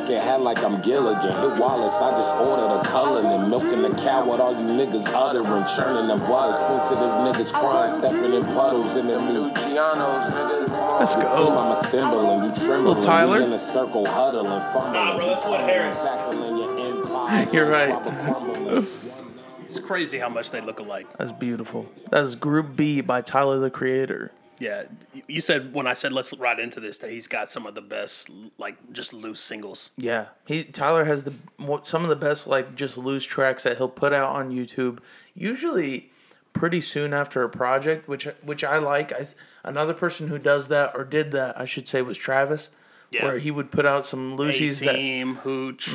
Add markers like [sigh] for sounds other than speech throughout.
bucket hat like I'm Gilligan. Hit Wallace, I just ordered a color and milking the cow. What all you niggas uttering, churning them butter. Sensitive niggas crying, stepping in puddles in the new Gianos, nigga. Come on. Let's The go. Team, I'm a symbol and you trembling. Little Tyler. We in a circle huddling, fumbling. Nah, bro, that's Wood Harris. Tackling your empire. [laughs] You're right. It's crazy how much they look alike. That's beautiful. That is Group B by Tyler the Creator. Yeah, you said when I said let's ride into this that he's got some of the best like just loose singles. Yeah, he Tyler has the some of the best like just loose tracks that he'll put out on YouTube. Usually, pretty soon after a project, which which I like. I another person who does that or did that, I should say, was Travis. Yeah. Where he would put out some loosies that. Team Hooch.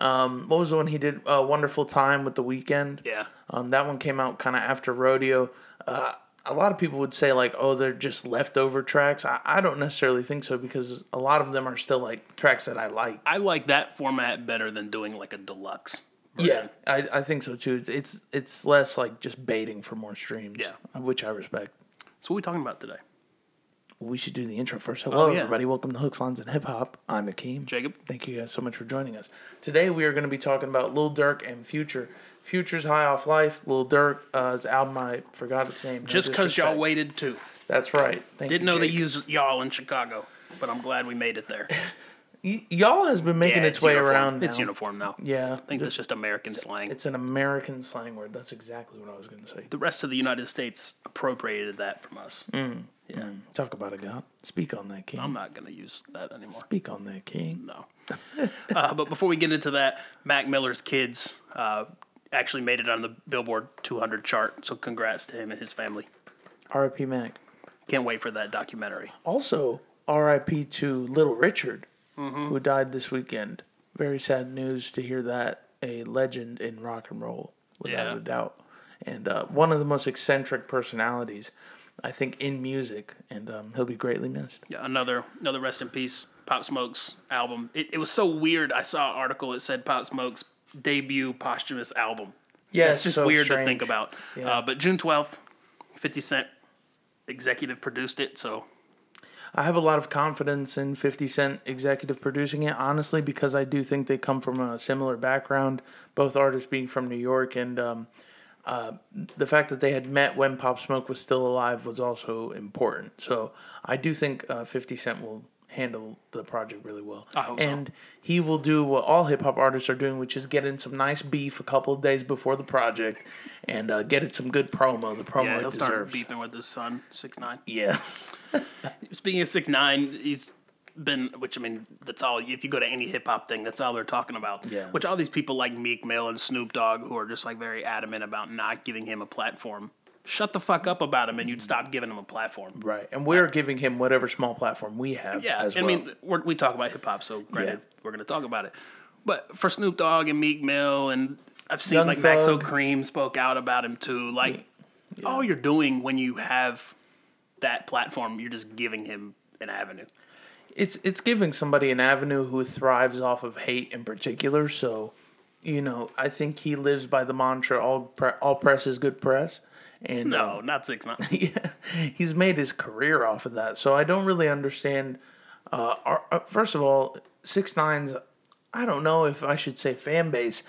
Um, what was the one he did? Uh, Wonderful Time with the Weeknd. Yeah, Um, that one came out kind of after Rodeo. Uh, a lot of people would say like, oh, they're just leftover tracks. I, I don't necessarily think so because a lot of them are still like tracks that I like. I like that format better than doing like a deluxe. Yeah, I, I think so too. It's, it's it's less like just baiting for more streams. Yeah. which I respect. So what are we talking about today? We should do the intro first. Hello, Oh, yeah. everybody. Welcome to Hooks, Lines, and Hip Hop. I'm Akeem. Jacob? Thank you guys so much for joining us. Today we are going to be talking about Lil Durk and Future. Future's High Off Life. Lil Durk's album, I forgot its name. Just because y'all waited too. That's right. Thank Didn't you, know they used y'all in Chicago, but I'm glad we made it there. [laughs] Y- y'all has been making Yeah, its, way uniform. around. It's uniform now. Yeah, I think that's just American slang. it's an American slang word. That's exactly what I was going to say. the rest of the United States appropriated that from us. Mm. Yeah, Talk about it, God. Speak on that, King. I'm not gonna use that anymore. Speak on that, King. No. [laughs] uh, but before we get into that, Mac Miller's kids uh, actually made it on the Billboard 200 chart. So congrats to him and his family. R.I.P. Mac. Can't wait for that documentary. Also, R.I.P. to Little Richard, Mm-hmm. who died this weekend. Very sad news to hear that. A legend in rock and roll, without Yeah. a doubt. And uh, one of the most eccentric personalities, I think, in music. And um, he'll be greatly missed. Yeah, another another rest in peace Pop Smoke's album. It, it was so weird. I saw an article that said Pop Smoke's debut posthumous album. Yeah, it's just so weird to think about. Yeah. Uh, but June 12th, 50 Cent executive produced it. So I have a lot of confidence in 50 Cent executive producing it, honestly, because I do think they come from a similar background, both artists being from New York. And um, uh, the fact that they had met when Pop Smoke was still alive was also important. So I do think uh, 50 Cent will handle the project really well. I hope so. and he will do what all hip hop artists are doing, which is get in some nice beef a couple of days before the project and uh, get it some good promo. The promo yeah, he'll start deserves. beefing with his son, six nine. Yeah. [laughs] Speaking of six nine, he's been which I mean that's all. If you go to any hip hop thing, that's all they're talking about. Yeah. Which all these people like Meek Mill and Snoop Dogg who are just like very adamant about not giving him a platform. Shut the fuck up about him, and you'd stop giving him a platform. Right, and we're giving him whatever small platform we have. Yeah, I well. mean we're, we talk about hip hop, so granted Yeah. we're gonna talk about it. But for Snoop Dogg and Meek Mill, and I've seen Young like Maxo Kream spoke out about him too. Like all you're doing when you have that platform, you're just giving him an avenue. it's it's giving somebody an avenue who thrives off of hate in particular. So, you know, I think he lives by the mantra "all pre- all press is good press," and No, um, not six nine. [laughs] yeah, he's made his career off of that. So I don't really understand. Uh, our, uh, first of all, six nines. I don't know if I should say fan base,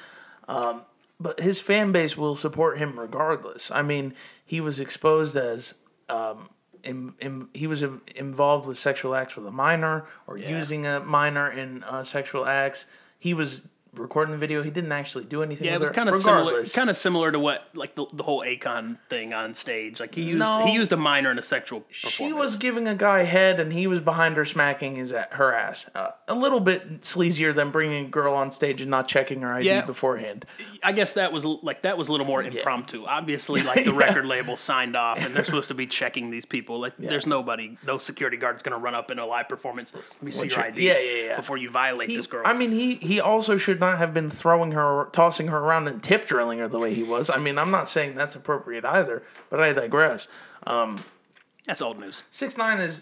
um, but his fan base will support him regardless. I mean, he was exposed as. Um, in, in, he was in- involved with sexual acts with a minor or using a minor in uh, sexual acts. He was recording the video. He didn't actually do anything. Yeah, it was kind of similar, kind of similar to what like the, the whole Akon thing on stage. Like he used No. he used a minor in a sexual. She was giving a guy head, and he was behind her smacking his her ass. Uh, a little bit sleazier than bringing a girl on stage and not checking her ID Yeah. beforehand. I guess that was like that was a little more impromptu. Obviously, [laughs] like the Yeah. record label signed off, and they're supposed to be checking these people. Like, there's nobody, no security guard's gonna run up in a live performance. Let me see your your- ID. yeah, yeah, yeah. Before you violate He- this girl. I mean, he he also should not have been throwing her, tossing her around, and tip drilling her the way he was. I mean, I'm not saying that's appropriate either, but I digress. That's old news. Six nine is,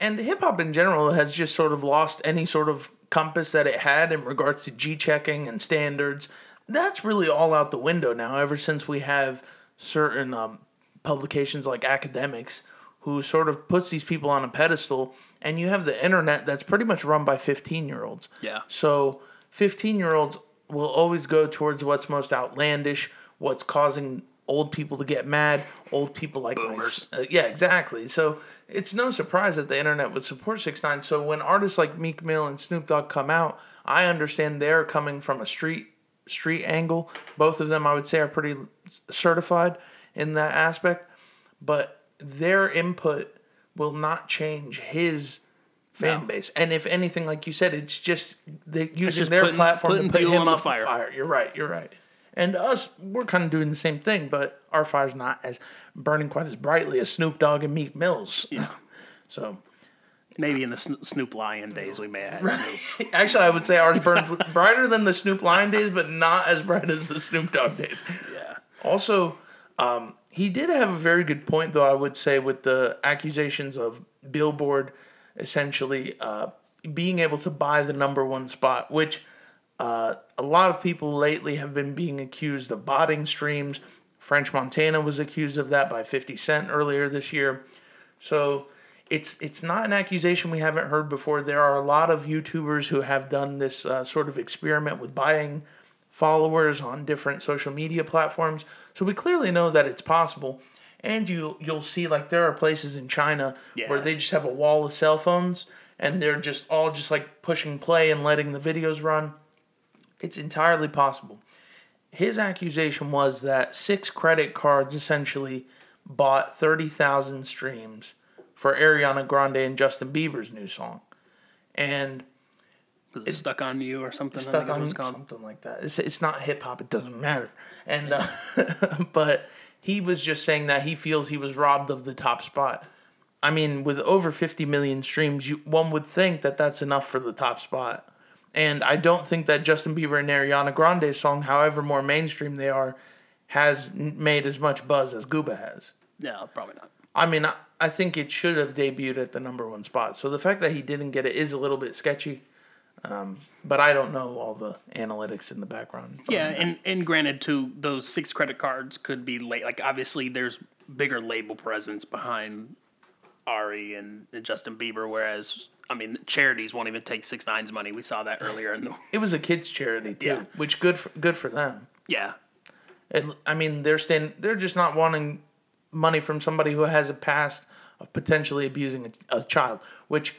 and hip hop in general has just sort of lost any sort of compass that it had in regards to G checking and standards. That's really all out the window now. Ever since we have certain um, publications like Akademiks who sort of puts these people on a pedestal, and you have the internet that's pretty much run by 15 year olds. Yeah. So 15 year olds will always go towards what's most outlandish, what's causing old people to get mad, old people like Boomers. uh, yeah, exactly. So it's no surprise that the internet would support six nine. So when artists like Meek Mill and Snoop Dogg come out, I understand they're coming from a street street angle. Both of them, I would say, are pretty certified in that aspect, but their input will not change his fan No. base. And if anything, like you said, it's just they using just their putting- platform putting to put him on the fire. fire. You're right. You're right. And us, we're kind of doing the same thing, but our fire's not as burning quite as brightly as Snoop Dogg and Meek Mill's. Yeah. [laughs] So Maybe in the Snoop Lion days we may have had Snoop. [laughs] actually, I would say ours burns [laughs] brighter than the Snoop Lion days, but not as bright as the Snoop Dogg days. Yeah. Also, um, he did have a very good point, though, I would say, with the accusations of Billboard essentially uh, being able to buy the number one spot, which uh, a lot of people lately have been being accused of botting streams. French Montana was accused of that by 50 Cent earlier this year. So it's it's not an accusation we haven't heard before. There are a lot of YouTubers who have done this uh, sort of experiment with buying followers on different social media platforms. So we clearly know that it's possible. And you you'll see like there are places in China where they just have a wall of cell phones and they're just all just like pushing play and letting the videos run. It's entirely possible. His accusation was that six credit cards essentially bought 30,000 streams for Ariana Grande and Justin Bieber's new song. And it's it stuck on you or something? Stuck think is what on something like that. It's, it's not hip hop. It doesn't matter. And uh, [laughs] but he was just saying that he feels he was robbed of the top spot. I mean, with over 50 million streams, you, one would think that that's enough for the top spot. And I don't think that Justin Bieber and Ariana Grande's song, however more mainstream they are, has made as much buzz as Gooba has. No, probably not. I mean, I, I think it should have debuted at the number one spot. So the fact that he didn't get it is a little bit sketchy. Um, but I don't know all the analytics in the background. Yeah, and and granted, too, those six credit cards could be late. Like obviously, there's bigger label presence behind Ari and, and Justin Bieber, whereas I mean, charities won't even take six nines money. We saw that earlier in the [laughs] It was a kids charity too, Yeah. which good for, good for them. yeah. It, I mean, they're stand, they're just not wanting money from somebody who has a past of potentially abusing a, a child, which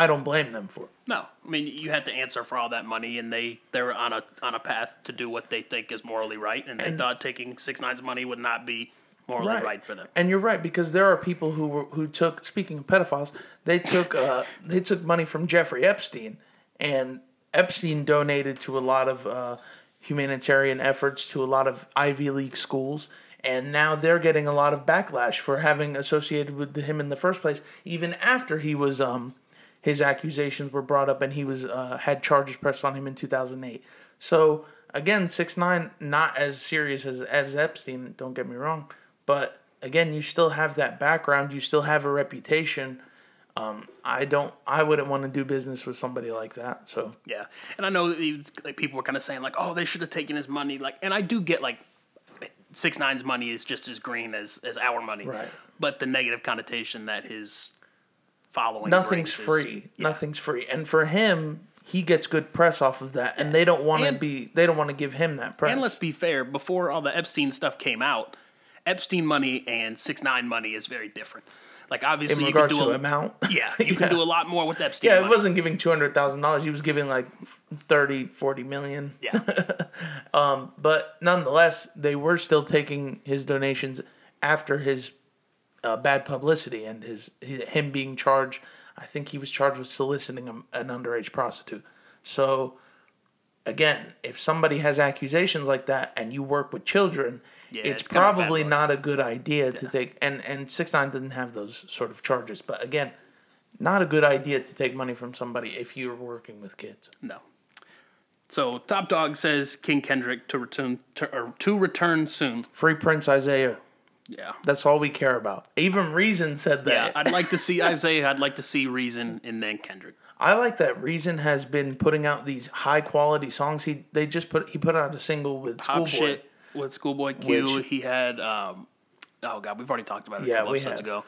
I don't blame them for. No, I mean you had to answer for all that money, and they they were on a on a path to do what they think is morally right, and they thought taking six nines money would not be morally right, for them. And you're right because there are people who were, who took speaking of pedophiles, they took uh, they took money from Jeffrey Epstein, and Epstein donated to a lot of uh, humanitarian efforts to a lot of Ivy League schools. And now they're getting a lot of backlash for having associated with him in the first place, even after he was um, his accusations were brought up and he was uh, had charges pressed on him in 2008. So again, six nine not as serious as as Epstein. Don't get me wrong, but again, you still have that background. You still have a reputation. Um, I don't. I wouldn't want to do business with somebody like that. So Yeah, and I know was, like people were kind of saying like, oh, they should have taken his money. Like, and I do get like six nine's money is just as green as as our money, Right. But the negative connotation that his following nothing's free. yeah. Nothing's free. And for him, he gets good press off of that, and they don't want to be. They don't want to give him that press. And let's be fair, before all the Epstein stuff came out, Epstein money and six nine money is very different. Like in obviously you can regards do to a, amount. [laughs] yeah, [laughs] you can do a lot more with Epstein. Yeah, it wasn't giving two hundred thousand dollars. He was giving like 30, 40 million. Yeah, [laughs] um, But nonetheless, they were still taking his donations after his uh, bad publicity and his, his him being charged. I think he was charged with soliciting a, an underage prostitute. So again, if somebody has accusations like that and you work with children, Yeah, it's, it's kind of a bad probably not a good idea to take. And and six nine didn't have those sort of charges, but again, not a good idea to take money from somebody if you're working with kids. no. So Top Dawg says King Kendrick to return to, to return soon. Free Prince Isaiah. Yeah. That's all we care about. Even Reason said that. Yeah, I'd like to see [laughs] Isaiah. I'd like to see Reason and then Kendrick. I like that Reason has been putting out these high quality songs. He they just put he put out a single with Pop Schoolboy. with Schoolboy Q. Which- he had. Um, oh god, we've already talked about it a Yeah, couple we episodes have. ago.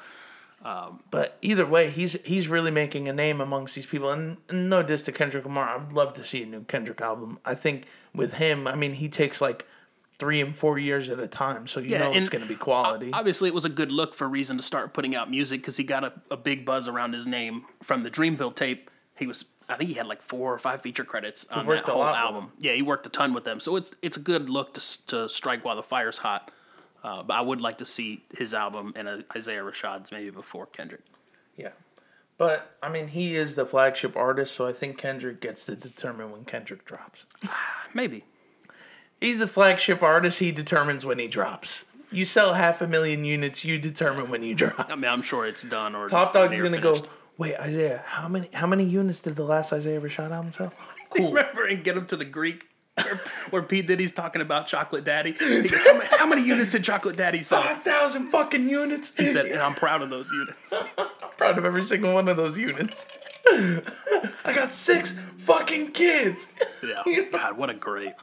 but either way, he's he's really making a name amongst these people. And, and no diss to Kendrick Lamar, I'd love to see a new Kendrick album. I think with him, I mean, he takes like three and four years at a time, so you know it's going to be quality. Obviously, it was a good look for Reason to start putting out music because he got a, a big buzz around his name from the Dreamville tape. He was, I think he had like four or five feature credits on that whole album. Yeah, he worked a ton with them, so it's it's a good look to to strike while the fire's hot. Uh, but I would like to see his album and uh, Isaiah Rashad's maybe before Kendrick. yeah, but I mean, he is the flagship artist, so I think Kendrick gets to determine when Kendrick drops. [sighs] Maybe. He's the flagship artist. He determines when he drops. You sell half a million units, you determine when you drop. I mean, I'm sure it's done or Top Dawg's gonna go. Wait, Isaiah, how many how many units did the last Isaiah Rashad album sell? [laughs] Cool. Remember and get him to the Greek. Where, where P Diddy's talking about Chocolate Daddy. He goes, how many, how many units did Chocolate Daddy sell? [laughs] Five thousand fucking units. He said, and I'm proud of those units. I'm [laughs] proud of every single one of those units. I got six fucking kids. Yeah. God, what a great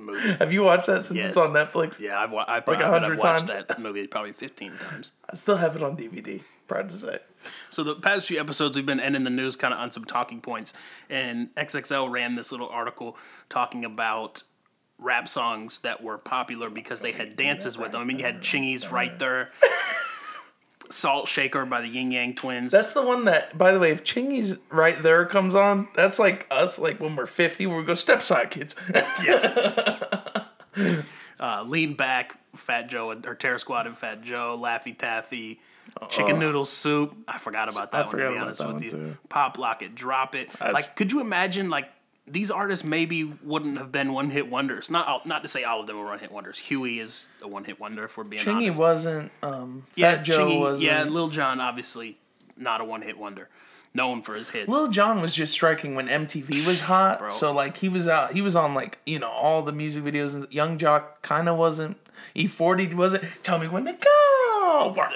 movie. Have you watched that since Yes. it's on Netflix? Yeah, I've, wa- I Like probably, a I hundred I've watched times? that movie probably 15 times. I still have it on DVD. Proud to say. So the past few episodes, we've been ending the news kind of on some talking points, and XXL ran this little article talking about rap songs that were popular because they had dances with them. I mean, you had Chingy's right there, [laughs] Salt Shaker by the Ying Yang Twins. That's the one that, by the way, if Chingy's right there comes on, that's like us, like when we're 50, we go step side, kids. [laughs] uh, Lean Back, Fat Joe, and, or Terror Squad and Fat Joe, Laffy Taffy, Chicken Noodle Soup. I forgot about that one, to be honest with you. too. Pop, Lock It, Drop It. like, could you imagine, like, these artists maybe wouldn't have been one hit wonders. Not all, not to say all of them were one hit wonders. Huey is a one hit wonder, if we're being Chingy honest. wasn't, um, yeah, Joe Chingy- wasn't. Yeah, Lil Jon, obviously, not a one hit wonder. Known for his hits. Lil Jon was just striking when MTV was hot. Bro. So like he was out, he was on like you know all the music videos. Yung Joc kind of wasn't. E40 wasn't. Tell me when to go. God,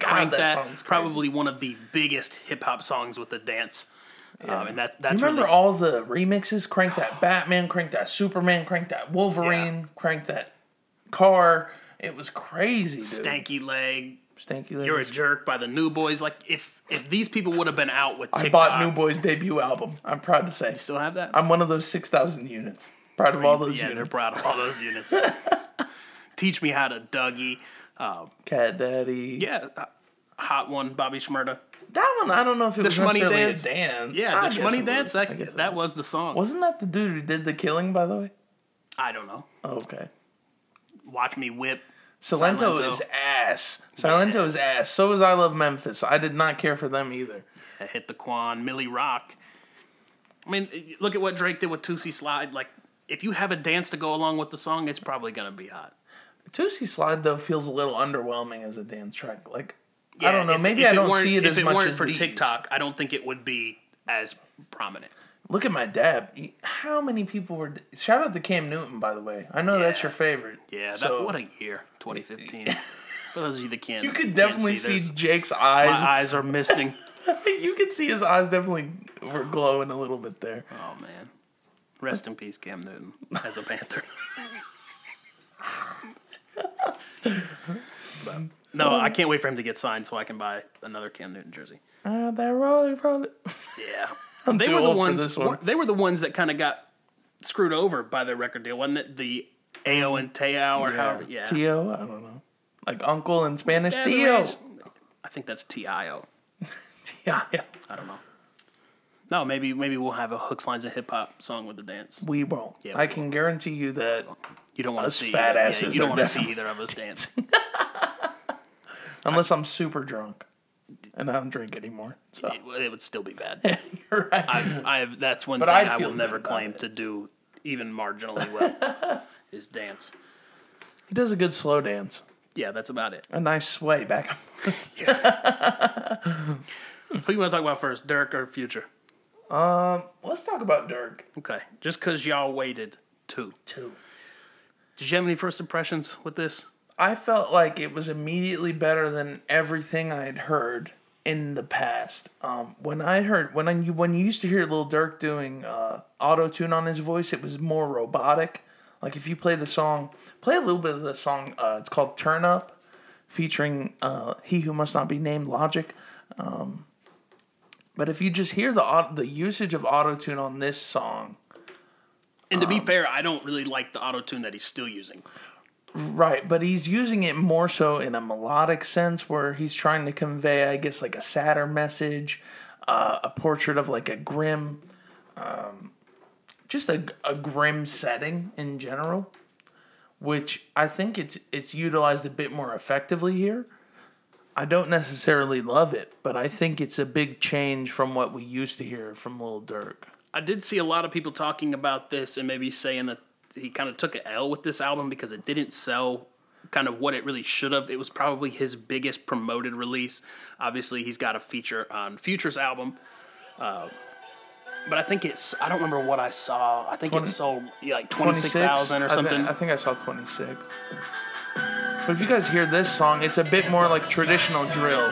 Crank that, crazy. probably one of the biggest hip hop songs with the dance. Um, and that, that's You remember really, all the remixes? Crank that [sighs] Batman, crank that Superman, crank that Wolverine, crank that car. It was crazy, dude. Stanky Leg, Stanky leg. You're a jerk by the New Boyz. Like if if these people would have been out with I bought New Boy's debut album. I'm proud to say. You still have that. I'm one of those 6,000 units. Proud of all those yeah, they're units. proud of all those units. [laughs] Teach me how to Dougie. Uh, Cat Daddy. yeah, uh, hot one, Bobby Shmurda. That one, I don't know if it was Shmoney necessarily Dance. a dance. Yeah, I the guess Money it Dance. was. I guess That it that was the song. Wasn't that the dude who did the killing, by the way? I don't know. Oh, okay. Watch me whip. Silento, Silento. is ass. Silento is ass. So is I Love Memphis. I did not care for them either. I hit the Quan, Millie Rock. I mean, look at what Drake did with Tootsie Slide. Like, if you have a dance to go along with the song, it's probably gonna be hot. Tootsie Slide though feels a little underwhelming as a dance track. Like I don't know. if- maybe if I don't weren't- see it if as it much weren't as for these. TikTok. I don't think it would be as prominent. Look at my dad. How many people were? Shout out to Cam Newton, by the way. I know that's your favorite. Yeah, that, So, what a year, 2015. [laughs] For those of you that can't, you could can't definitely see, see, there's- Jake's my eyes. eyes are misting. [laughs] you could see his eyes definitely were glowing a little bit there. Oh man, rest in peace, Cam Newton as a Panther. [laughs] But, no, I can't wait for him to get signed so I can buy another Cam Newton jersey. Uh, that really probably. [laughs] Yeah, I'm they were the ones. this one. They were the ones that kind of got screwed over by their record deal, wasn't it? The Ayo and Teo or however. Yeah, Tio, I don't know. Like uncle in Spanish, Yeah, Tio. Rays- I think that's Tio. [laughs] Tio. yeah. I don't know. No, maybe maybe we'll have a hooks, lines, and hip hop song with the dance. We won't. Yeah, I we can guarantee you that You don't want to see fat yeah, asses you don't want to see either of us [laughs] dance. Unless I'm super drunk and I don't drink anymore. So it, would- it would still be bad. [laughs] you're right. I've, I've that's one But thing I will never claim it. to do even marginally well [laughs] is dance. he does a good slow dance. Yeah, that's about it. A nice sway back. [laughs] Who you want to talk about first, Durk or Future? Um, let's talk about Durk. Okay, just because y'all waited two. Two. Did you have any first impressions with this? I felt like it was immediately better than everything I had heard in the past. Um, when I heard when I when you used to hear Lil Durk doing uh, auto tune on his voice, it was more robotic. Like if you play the song, play a little bit of the song. Uh, it's called "Turn Up." featuring uh, He Who Must Not Be Named Logic. Um, but if you just hear the the usage of auto tune on this song, And to Um, be fair, I don't really like the auto tune that he's still using. Right, but he's using it more so in a melodic sense where he's trying to convey, I guess, like a sadder message, uh, a portrait of like a grim, um, just a, a grim setting in general, which I think it's it's utilized a bit more effectively here. I don't necessarily love it, but I think it's a big change from what we used to hear from Lil Durk. I did see a lot of people talking about this and maybe saying that he kind of took an L with this album because it didn't sell kind of what it really should have. It was probably his biggest promoted release. Obviously, he's got a feature on Future's album. Uh, but I think it's, I don't remember what I saw. I think 20 it sold yeah, like 26,000 or I thi- something. I think I saw 26. But if you guys hear this song, it's a bit more like traditional drill.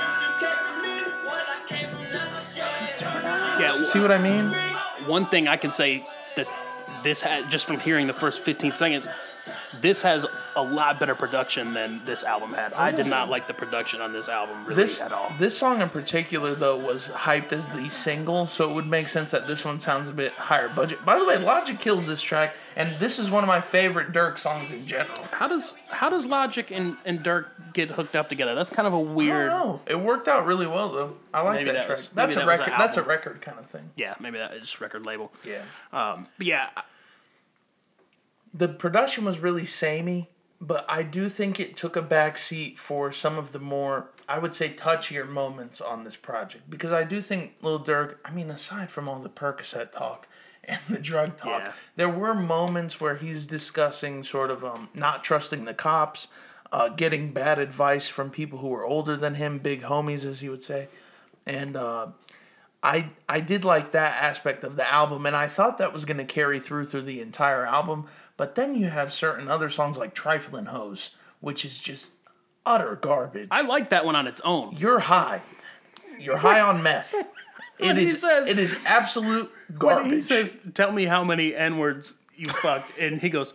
yeah, See what I mean? one thing I can say that this has just from hearing the first 15 seconds, this has a lot better production than this album had. I did not like the production on this album really This at all. this song in particular though was hyped as the single, so it would make sense that this one sounds a bit higher budget. By the way, Logic kills this track, and this is one of my favorite Durk songs in general. How does how does Logic and, and Durk get hooked up together? That's kind of a weird. don't know. It worked out really well though. I like Maybe that, that track. was- maybe that's a that record. That's a record kind of thing. Yeah, maybe that is record label. Yeah. Um, yeah, the production was really samey, but I do think it took a backseat for some of the more, I would say, touchier moments on this project. Because I do think Lil Durk, I mean, aside from all the Percocet talk [laughs] and the drug talk, Yeah. there were moments where he's discussing sort of um, not trusting the cops, uh, getting bad advice from people who were older than him, big homies, as he would say. And uh, I I did like that aspect of the album, and I thought that was going to carry through through the entire album. But then you have certain other songs like "Trifling Hose," which is just utter garbage. I like that one on its own. You're high. You're high on meth. [laughs] It he says- it is absolute [laughs] When garbage. he says, "Tell me how many n words you fucked," and he goes,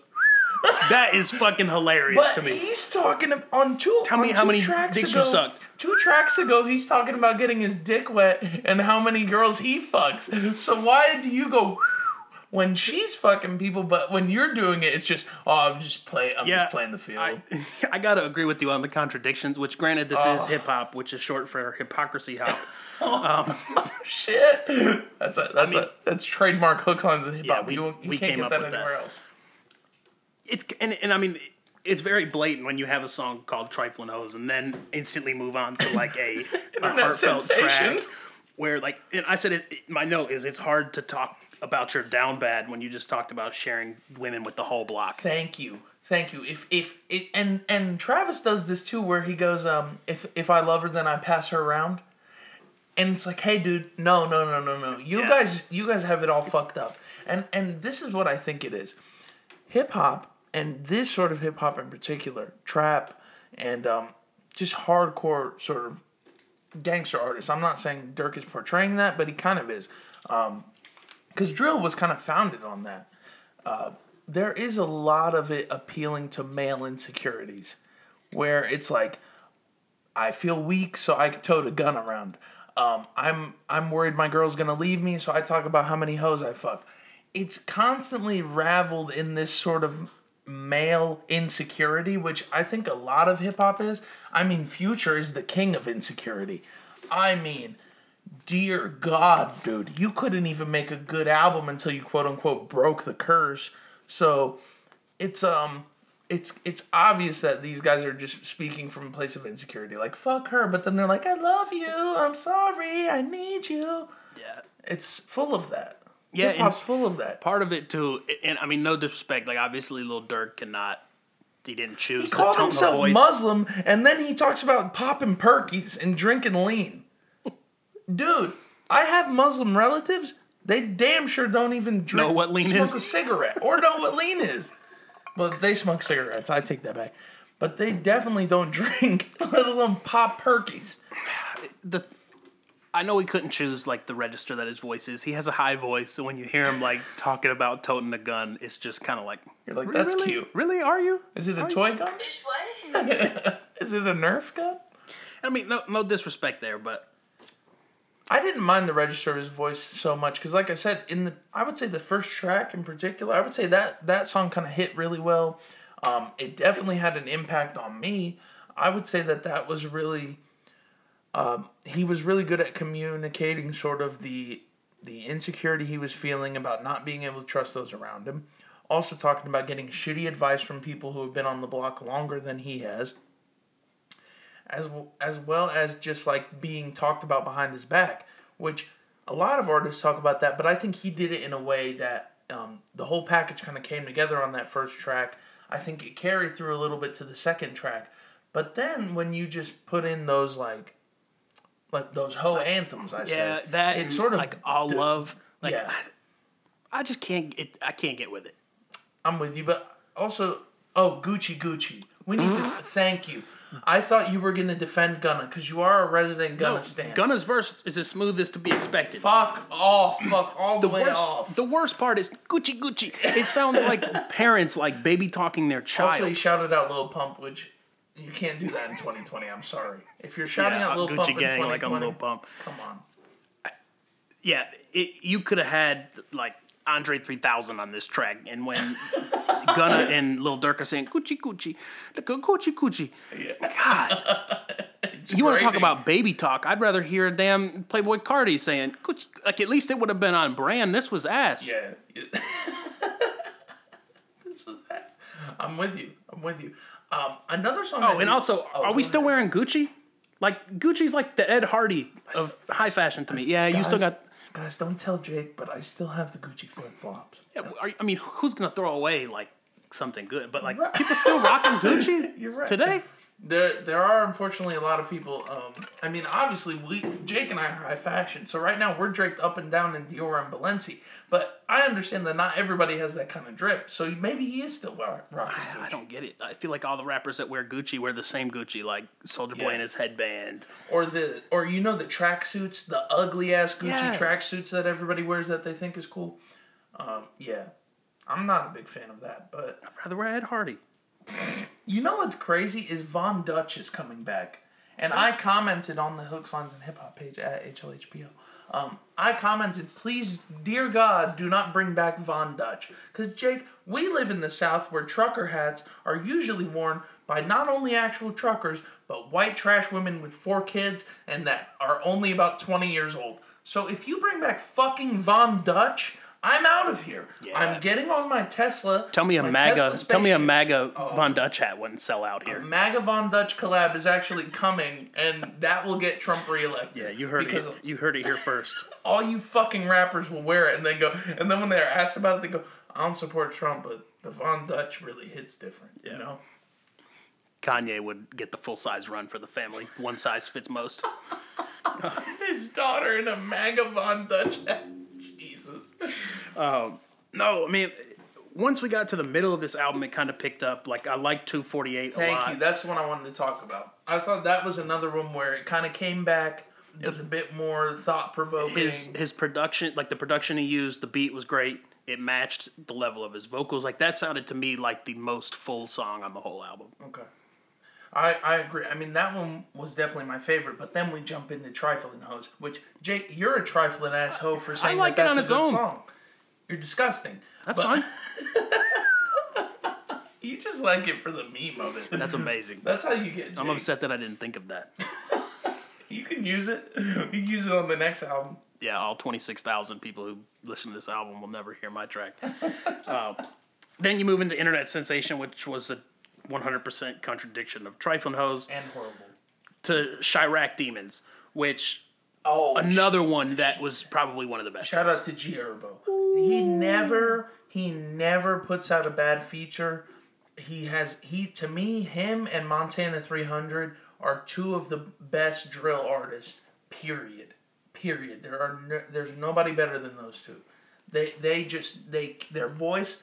"That is fucking hilarious But to me." he's talking on two. Tell me on how many tracks dicks you ago, sucked. Two tracks ago, he's talking about getting his dick wet and how many girls he fucks. So why do you go when she's fucking people, but when you're doing it, it's just oh, I'm just playing. I'm Yeah, just playing the field. I, [laughs] I gotta agree with you on the contradictions. Which, granted, this Oh. is hip hop, which is short for hypocrisy hop. [laughs] Oh Shit, that's a that's mean- a that's trademark hook lines in hip hop. Yeah, we- you, you we can't came get up that with that. anywhere else. it's and, and I mean it's very blatant when you have a song called "Trifling Hose" and then instantly move on to like a, [laughs] a heartfelt sensation. track where like and I said it, it- my note is it's hard to talk about your down bad when you just talked about sharing women with the whole block. Thank you. Thank you. If if it and and Travis does this too where he goes, um, if if I love her then I pass her around. And it's like, hey dude, no, no, no, no, no. You Yeah. guys you guys have it all fucked up. And and this is what I think it is. Hip hop and this sort of hip hop in particular, trap and um just hardcore sort of gangster artists. I'm not saying Durk is portraying that, but he kind of is. Um because drill was kind of founded on that there is a lot of it appealing to male insecurities where it's like I feel weak so I tote a gun around. Um, I'm I'm worried my girl's gonna leave me, so I talk about how many hoes I fuck. It's constantly raveled in this sort of male insecurity, which I think a lot of hip hop is. I mean, Future is the king of insecurity. I mean, dear God, dude, you couldn't even make a good album until you quote unquote broke the curse. So it's um it's it's obvious that these guys are just speaking from a place of insecurity. Like fuck her, but then they're like, I love you, I'm sorry, I need you. Yeah. It's full of that. Yeah, hop's full of that. Part of it too, and I mean no disrespect, like obviously Lil Durk cannot he didn't choose He called himself. Muslim, and then he talks about popping perkies and drinking lean. Dude, I have Muslim relatives. They damn sure don't even drink. Know what lean smoke is? a cigarette or know what lean is. But they smoke cigarettes. I take that back. But they definitely don't [laughs] drink, let alone pop perkies. the I know he couldn't choose like the register that his voice is. He has a high voice, so when you hear him like talking about toting a gun, it's just kind of like You're like, that's really? cute. Really? Are you? Is it a toy gun? Bitch, what? [laughs] Is it a Nerf gun? I mean, no, no disrespect there, but I didn't mind the register of his voice so much because, like I said, in the I would say the first track in particular, I would say that that song kind of hit really well. Um, it definitely had an impact on me. I would say that that was really, um, he was really good at communicating sort of the the insecurity he was feeling about not being able to trust those around him. Also talking about getting shitty advice from people who have been on the block longer than he has as as well as just like being talked about behind his back, which a lot of artists talk about that, but I think he did it in a way that um, the whole package kind of came together on that first track. I think it carried through a little bit to the second track, but then when you just put in those like like those ho anthems, I yeah, say that it's sort of like all d- love. Like yeah. I, I just can't. It, I can't get with it. I'm with you, but also oh Gucci Gucci. We need to [laughs] thank you. I thought you were gonna defend Gunna because you are a resident Gunna No, stan. Gunna's verse is as smooth as to be expected. Fuck off, fuck all the, way worst, off. the worst part is Gucci Gucci. It sounds like [laughs] parents like baby talking their child. Also, he shouted out Lil Pump, which you can't do that in 2020. I'm sorry. If you're shouting yeah, out Lil Gucci Pump in 2020, like I'm Lil Pump. come on. Yeah, it, you could have had like Andre 3000 on this track, and when [laughs] Gunna and Lil Durk are saying Gucci Gucci, look at Gucci Gucci. God, [laughs] It's you want to talk about baby talk? I'd rather hear a damn Playboi Carti saying Gucci. Like at least it would have been on brand. This was ass. Yeah. [laughs] this was ass. I'm with you. I'm with you. Um, another song. Oh, and also, Oh, are we still wearing Gucci? Like Gucci's like the Ed Hardy of high fashion to me. Yeah, you still got. Guys, don't tell Jake, but I still have the Gucci flip flops. Yeah, are, I mean, who's gonna throw away like something good? But like Right. people still rocking [laughs] Gucci You're right. today. There, there are unfortunately a lot of people. Um, I mean, obviously, we Jake and I are high fashion, so right now we're draped up and down in Dior and Balenci. But I understand that not everybody has that kind of drip, so maybe he is still wearing. I Gucci. don't get it. I feel like all the rappers that wear Gucci wear the same Gucci, like Soulja Boy Yeah. and his headband. Or the, or you know the tracksuits, the ugly ass Gucci Yeah. tracksuits that everybody wears that they think is cool. Um, yeah, I'm not a big fan of that, but I'd rather wear Ed Hardy. You know what's crazy is Von Dutch is coming back, and I commented on the Hooks, Lines, and Hip Hop page at HLHPO. Um, I commented, please, dear God, do not bring back Von Dutch, because Jake, we live in the South where trucker hats are usually worn by not only actual truckers but white trash women with four kids and that are only about twenty years old. So if you bring back fucking Von Dutch. I'm out of here. Yeah. I'm getting on my Tesla. Tell me a MAGA. Tell me a. MAGA oh, oh. Von Dutch hat wouldn't sell out here. MAGA Von Dutch collab is actually coming, and that will get Trump reelected. Yeah, you heard because it. You heard it here first. [laughs] all you fucking rappers will wear it, and then go, and then when they're asked about it, they go, "I don't support Trump, but the Von Dutch really hits different." You know? Kanye would get the full size run for the family. One size fits most. [laughs] His daughter in a MAGA Von Dutch hat. [laughs] Jesus. Um, no, I mean, once we got to the middle of this album, it kind of picked up. Like I like 248 a Thank you. That's the one I wanted to talk about. I thought that was another one where it kind of came back. It was a bit more thought provoking. his his production, like the production he used, the beat was great. It matched the level of his vocals. Like that sounded to me like the most full song on the whole album. Okay. I, I agree. I mean, that one was definitely my favorite, but then we jump into Trifling Hose, which, Jake, you're a trifling ass hoe for saying like that that's on a its good own. song. You're disgusting. That's But- fine. [laughs] You just like it for the meme of it. That's amazing. That's how you get. I'm upset that I didn't think of that. [laughs] You can use it. You can use it on the next album. Yeah, all 26,000 people who listen to this album will never hear my track. [laughs] uh, then you move into Internet Sensation, which was a 100% contradiction of Trifling Hose And horrible. to Chiraq Demons, which Oh, another one that was probably one of the best. Shout out to G Herbo. He never he never puts out a bad feature. He has he to me him and Montana 300 are two of the best drill artists. Period. Period. There are no, there's nobody better than those two. They they just they their voice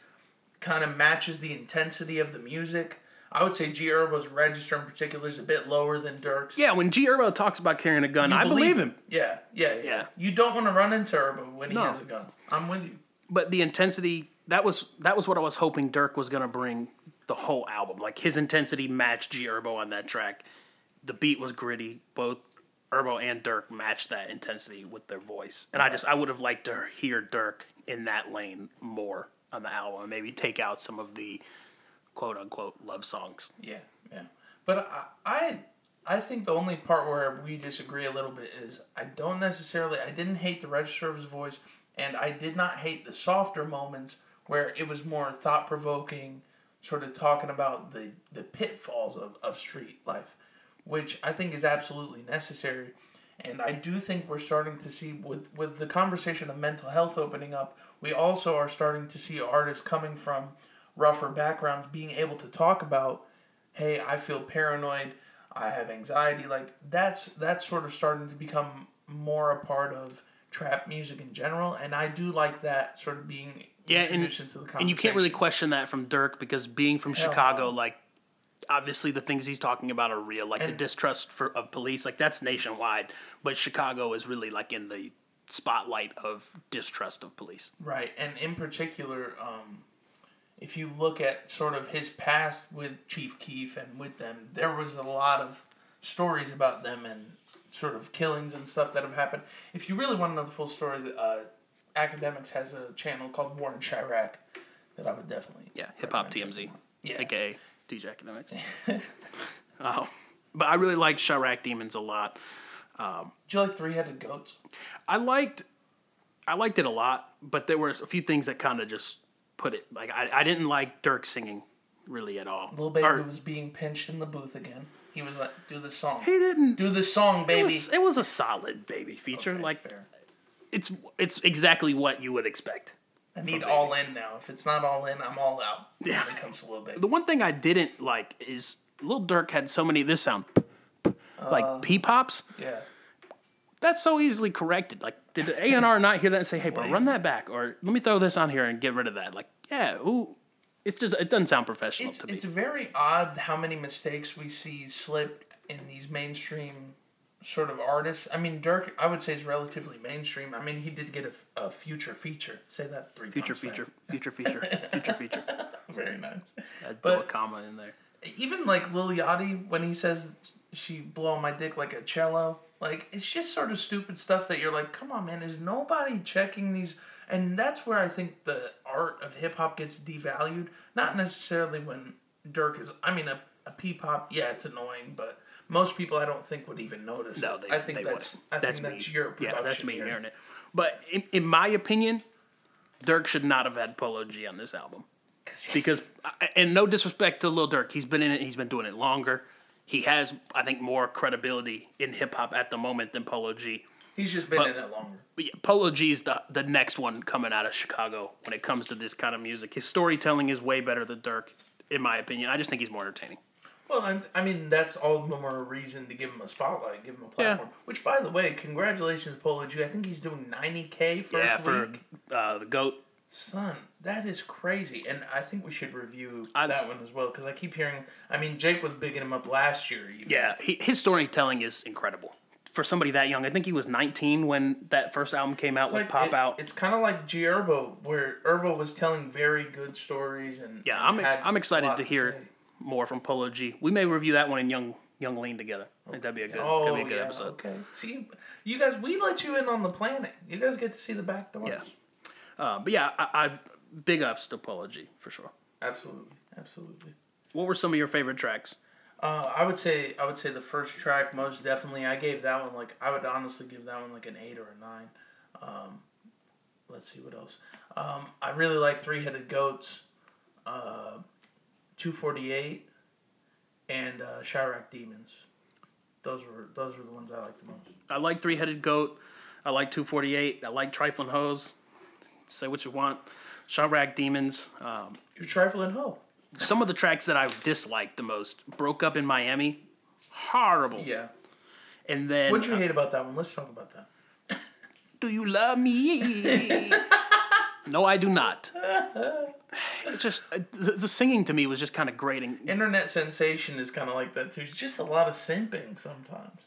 kind of matches the intensity of the music. I would say G Herbo's register in particular is a bit lower than Durk's. Yeah, when G Herbo talks about carrying a gun, You I believe him. Yeah, yeah, yeah, Yeah. You don't want to run into Herbo when he No. has a gun. I'm with you. But the intensity that was that was what I was hoping Durk was gonna bring the whole album. Like his intensity matched G Herbo on that track. The beat was gritty. Both Herbo and Durk matched that intensity with their voice. And I just I would have liked to hear Durk in that lane more on the album and maybe take out some of the quote unquote love songs. Yeah, yeah. But I, I I think the only part where we disagree a little bit is I don't necessarily I didn't hate the register of his voice and I did not hate the softer moments where it was more thought provoking, sort of talking about the, the pitfalls of, of street life, which I think is absolutely necessary. And I do think we're starting to see with with the conversation of mental health opening up, we also are starting to see artists coming from rougher backgrounds being able to talk about, hey, I feel paranoid, I have anxiety. Like that's that's sort of starting to become more a part of trap music in general, and I do like that sort of being Yeah, and, into the conversation. and you can't really question that from Durk because being from Hell Chicago, no. like obviously the things he's talking about are real, like the distrust for of police, like that's nationwide, but Chicago is really like in the spotlight of distrust of police. Right, and in particular, um, if you look at sort of his past with Chief Keef and with them, there was a lot of stories about them and sort of killings and stuff that have happened. If you really want to know the full story, uh, Akademiks has a channel called War Warren Chiraq that I would definitely Yeah, hip hop TMZ, Yeah. aka DJ Akademiks. [laughs] oh, but I really liked Chiraq Demons a lot. Do you like Three Headed Goats? I liked, I liked it a lot, but there were a few things that kind of just put it like I, I didn't like Durk singing really at all. Little baby Or- was being pinched in the booth again. He was like, "Do the song, he didn't. do the song, It baby." was, it was a solid baby feature. Okay, like fair. it's it's exactly what you would expect. I need all in now. If it's not all in, I'm all out. Yeah. When it comes to little Baby. The one thing I didn't like is Lil Durk had so many this sound like uh, pee pops. Yeah. That's so easily corrected. Like, did A and R not hear that and say, "Hey, bro, run that back," or "Let me throw this on here and get rid of that"? Like, yeah, ooh, it's just it doesn't sound professional It's to me. it's very odd how many mistakes we see slip in these mainstream sort of artists. I mean, Durk, I would say is relatively mainstream. I mean, he did get a, a future feature. Say that three Future times feature, fast. future feature, future feature. [laughs] Very nice. But- a comma in there. Even like Lil Yachty when he says she blow my dick like a cello. Like it's just sort of stupid stuff that you're like, come on, man. Is nobody checking these? And that's where I think the art of hip hop gets devalued. Not necessarily when Durk is. I mean, a, a P pop, yeah, it's annoying, but most people I don't think would even notice. No, they, I think they that's. wouldn't. I that's think me. that's your yeah, that's me hearing it. But in, in my opinion, Durk should not have had Polo G on this album because, and no disrespect to Lil Durk, he's been in it. He's been doing it longer. He has, I think, more credibility in hip hop at the moment than Polo G. He's just been But- in it longer. But yeah, Polo G is the the next one coming out of Chicago when it comes to this kind of music. His storytelling is way better than Durk, in my opinion. I just think he's more entertaining. Well, and I mean that's all the more reason to give him a spotlight, give him a Yeah. platform. Which, by the way, congratulations, Polo G. I think he's doing ninety k first yeah, for week. uh, the goat. Son, that is crazy, and I think we should review I- that one as well because I keep hearing. I mean, Jake was bigging him up last year. Even. Yeah, he, his storytelling is incredible for somebody that young. I think he was 19 when that first album came out It's with like Pop it- Out. It's kind of like G Herbo, where Herbo was telling very good stories and Yeah, and I'm I'm excited to hear say. more from Polo G. We may review that one in Young Young Lean together. Think that'd be a good, Oh that'd be a good yeah, episode. okay. See, you guys, we let you in on the planning. You guys get to see the back doors. Yeah. Uh, but yeah, I, I big ups to Polo G for sure. Absolutely, absolutely. What were some of your favorite tracks? Uh, I would say I would say the first track most definitely. I gave that one like I would honestly give that one like an eight or a nine. Um, let's see what else. Um, I really like Three Headed Goats, uh, Two Forty Eight, and uh, Chiraq Demons. Those were those were the ones I liked the most. I like Three Headed Goat. I like 248. I like Trifling Hose. Say what you want. Chiraq Demons. Um, You're trifling hoe. Some of the tracks that I disliked the most. Broke Up in Miami. Horrible. Yeah. And then. What'd you hate about that one? Let's talk about that. Do you love me? [laughs] no, I do not. It just uh, the, the singing to me was just kind of grating. Internet sensation is kind of like that too. Just a lot of simping sometimes.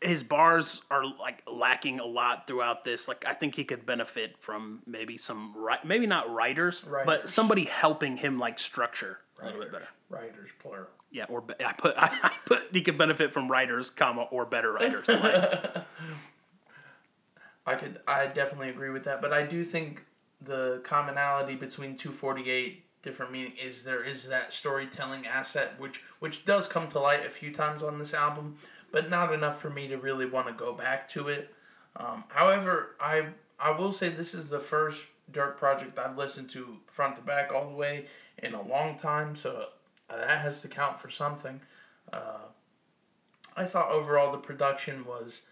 His bars are like lacking a lot throughout this. Like I think he could benefit from maybe some maybe not writers, but somebody helping him like structure a little bit better. Writers plural. Yeah, or be- I put [laughs] I put he could benefit from writers, comma or better writers. Like, [laughs] I could I definitely agree with that, but I do think the commonality between 248 different meaning is there is that storytelling asset which which does come to light a few times on this album, but not enough for me to really want to go back to it. Um, however, I I will say this is the first Durk project I've listened to front to back all the way in a long time, so uh, that has to count for something. Uh, I thought overall the production was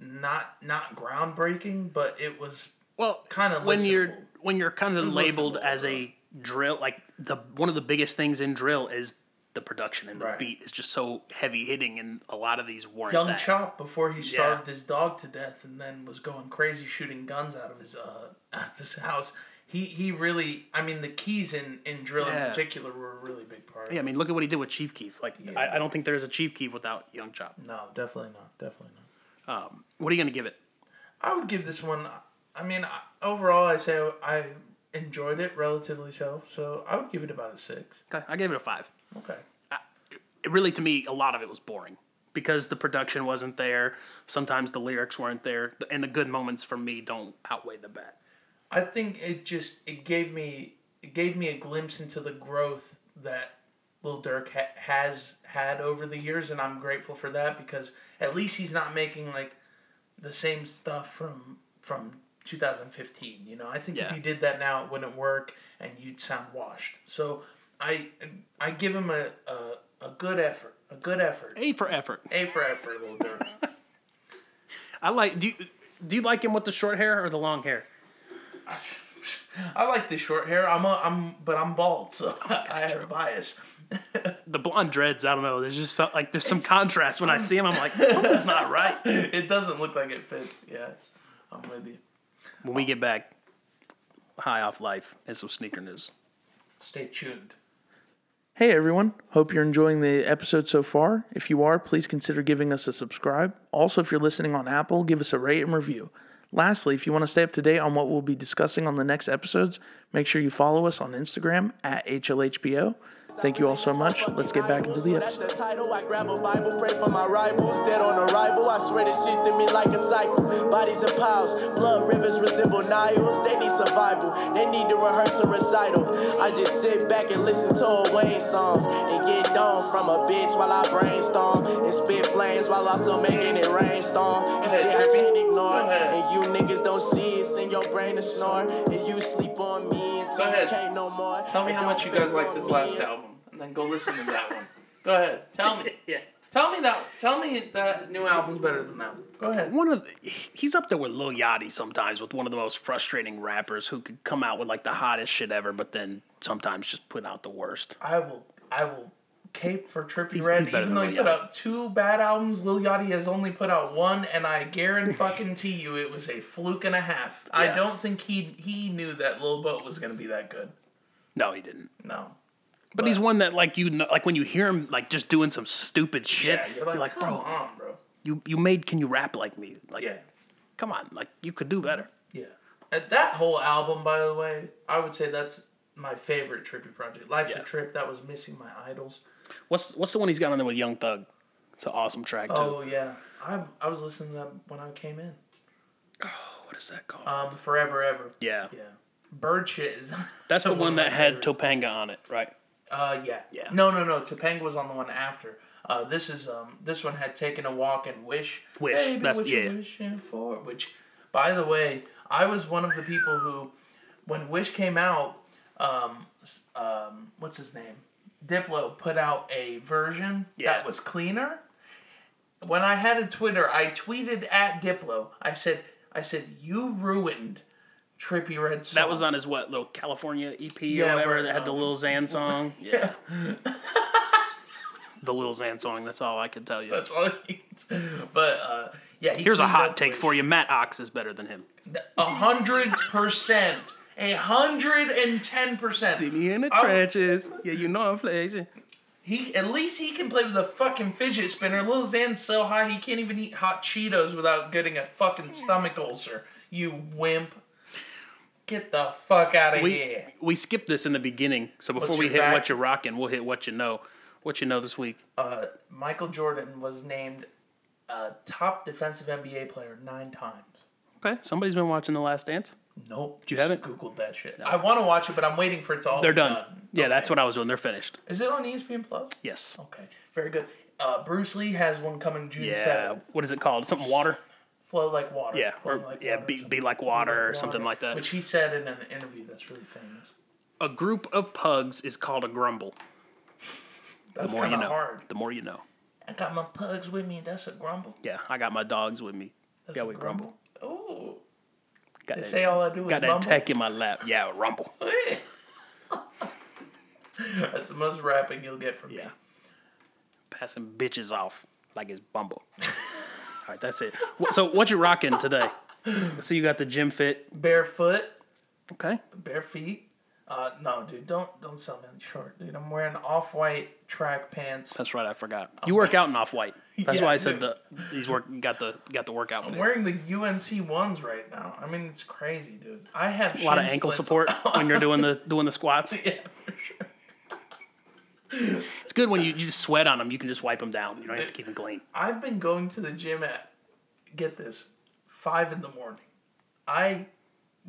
not not groundbreaking, but it was well, Kinda when you're when you're kind of labeled as a drill, like the one of the biggest things in drill is the production and the Right. beat is just so heavy hitting, and a lot of these weren't young that. Chop before he starved his dog to death and then was going crazy shooting guns out of his uh [laughs] out of his house. He he really I mean the keys in in drill in particular were a really big part. Yeah, I mean, look at what he did with Chief Keef. Like, Yeah. I, I don't think there's a Chief Keef without Young Chop. No, definitely not. Definitely not. Um, what are you gonna give it? I would give this one. I mean, I- overall, I say I enjoyed it relatively so. So I would give it about a six. Okay, I gave it a five. Okay. It really, to me, a lot of it was boring because the production wasn't there. Sometimes the lyrics weren't there, and the good moments for me don't outweigh the bad. I think it just it gave me it gave me a glimpse into the growth that Lil Durk ha- has had over the years, and I'm grateful for that because at least he's not making like the same stuff from from 2015. You know, I think if you did that now, it wouldn't work, and you'd sound washed. So I I give him a a, a good effort, a good effort, A for effort. A for effort, Lil Durk. [laughs] I like. Do you, do you like him with the short hair or the long hair? I like the short hair. I'm a, I'm but I'm bald, so oh, I have a bias. [laughs] The blonde dreads. I don't know. There's just some, like there's some contrast when I see him. I'm like something's not right. [laughs] it doesn't look like it fits. Yeah, I'm with you. When we get back, high off life and some sneaker news. Stay tuned. Hey everyone, hope you're enjoying the episode so far. If you are, please consider giving us a subscribe. Also, if you're listening on Apple, give us a rate and review. Lastly, if you want to stay up to date on what we'll be discussing on the next episodes, make sure you follow us on Instagram at HLHBO. Thank you all so much. Let's get back into the That's episode. the title. I grab a Bible, pray for my rivals. Dead on arrival. I swear this shit to me like a cycle. Bodies and piles, blood rivers resemble Niles. They need survival. They need to rehearse a recital. I just sit back and listen to old Wayne songs and get domed from a bitch while I brainstorm and spit flames while also making it rainstorm. You see, I Trippie. can't ignore and you niggas don't see it. Send your brain to snore and you sleep on me until Go you ahead. can't no more. Tell me how much you guys like on this me. last album, and then go listen to that one. Go ahead. Tell me. [laughs] Yeah. Tell me that. Tell me that new album's better than that. one. Go ahead. One of the, he's up there with Lil Yachty sometimes with one of the most frustrating rappers who could come out with like the hottest shit ever, but then sometimes just put out the worst. I will. I will cape for Trippie He's- Redd. he's Even though he put out two bad albums, Lil Yachty has only put out one, and I guarantee fucking to you it was a fluke and a half. I don't think he he knew that Lil Boat was gonna be that good. No, he didn't. No. But, he's one that like you know, like when you hear him like just doing some stupid shit, Yeah, you're like, come bro, on, bro. you you made can you rap like me? Like, Yeah. come on, like you could do better. Yeah. Uh, That whole album, by the way, I would say that's my favorite Trippie project. Life's Yeah. a Trip. That was missing my idols. What's what's the one he's got on there with Young Thug? It's an awesome track too. Oh yeah, I I was listening to that when I came in. Oh, what is that called? Um, Forever Ever. yeah, Yeah. Bird shit is. [laughs] that's the one one that had favorites. Topanga on it, right? Uh, yeah. Yeah. No, no, no. Topanga was on the one after. Uh, this is um, this one had taken a walk and wish. Wish, Baby, that's- what yeah. wishing for? Which, by the way, I was one of the people who, when Wish came out, um, um, what's his name? Diplo put out a version Yeah. that was cleaner. When I had a Twitter, I tweeted at Diplo. I said, I said, you ruined Trippie Redd song. That was on his what little California EP Yeah, or whatever that had the um, Lil Xan song. [laughs] Yeah, the Lil Xan song. That's all I can tell you. That's all he. But uh, yeah, he Here's a hot take for you: Matt Ox is better than him. A hundred percent. A hundred and ten percent. See me in the trenches. Yeah, you know I'm flashing. He at least he can play with a fucking fidget spinner. Lil Xan's so high he can't even eat hot Cheetos without getting a fucking stomach ulcer. You wimp. Get the fuck out of We here. we skipped this in the beginning, so before What's we hit fact? what you're rocking, we'll hit what you know. What you know this week? Uh, Michael Jordan was named uh, top defensive NBA player nine times. Okay, somebody's been watching The Last Dance. Nope. You haven't? Googled that shit. I want to watch it, but I'm waiting for it to all They're be done. done. Yeah, that's what I was doing. They're finished. Is it on ESPN Plus? Yes. Okay, very good. Uh, Bruce Lee has one coming June Yeah. 7th. What is it called? Something water. Flow like water. Yeah, Flow or- like yeah, water be- something. be like water or something like that. Which he said in an interview that's really famous. A group of pugs is called a grumble. That's The more kind you of know. hard. The more you know. I got my pugs with me. That's a grumble. Yeah, I got my dogs with me. That's yeah, a we grumble. Oh, Got they that, say all I do is got that mumble. tech in my lap. Yeah, rumble. [laughs] That's the most rapping you'll get from me. Passing bitches off like it's Bumble. [laughs] All right, that's it. So what you rocking today? So you got the gym fit. Barefoot, Okay. bare feet. Uh, no, dude, don't don't sell me short, dude. I'm wearing off-white track pants. That's right, I forgot. You work out in off white. [laughs] That's Yeah, why I said the these work got the got the workout I'm wearing the UNC ones right now. I mean, it's crazy, dude. I have A lot of ankle support [laughs] when you're doing the doing the squats. [laughs] yeah, sure. It's good when you, you just sweat on them. You can just wipe them down. You don't have to keep them clean. I've been going to the gym at get this five in the morning. I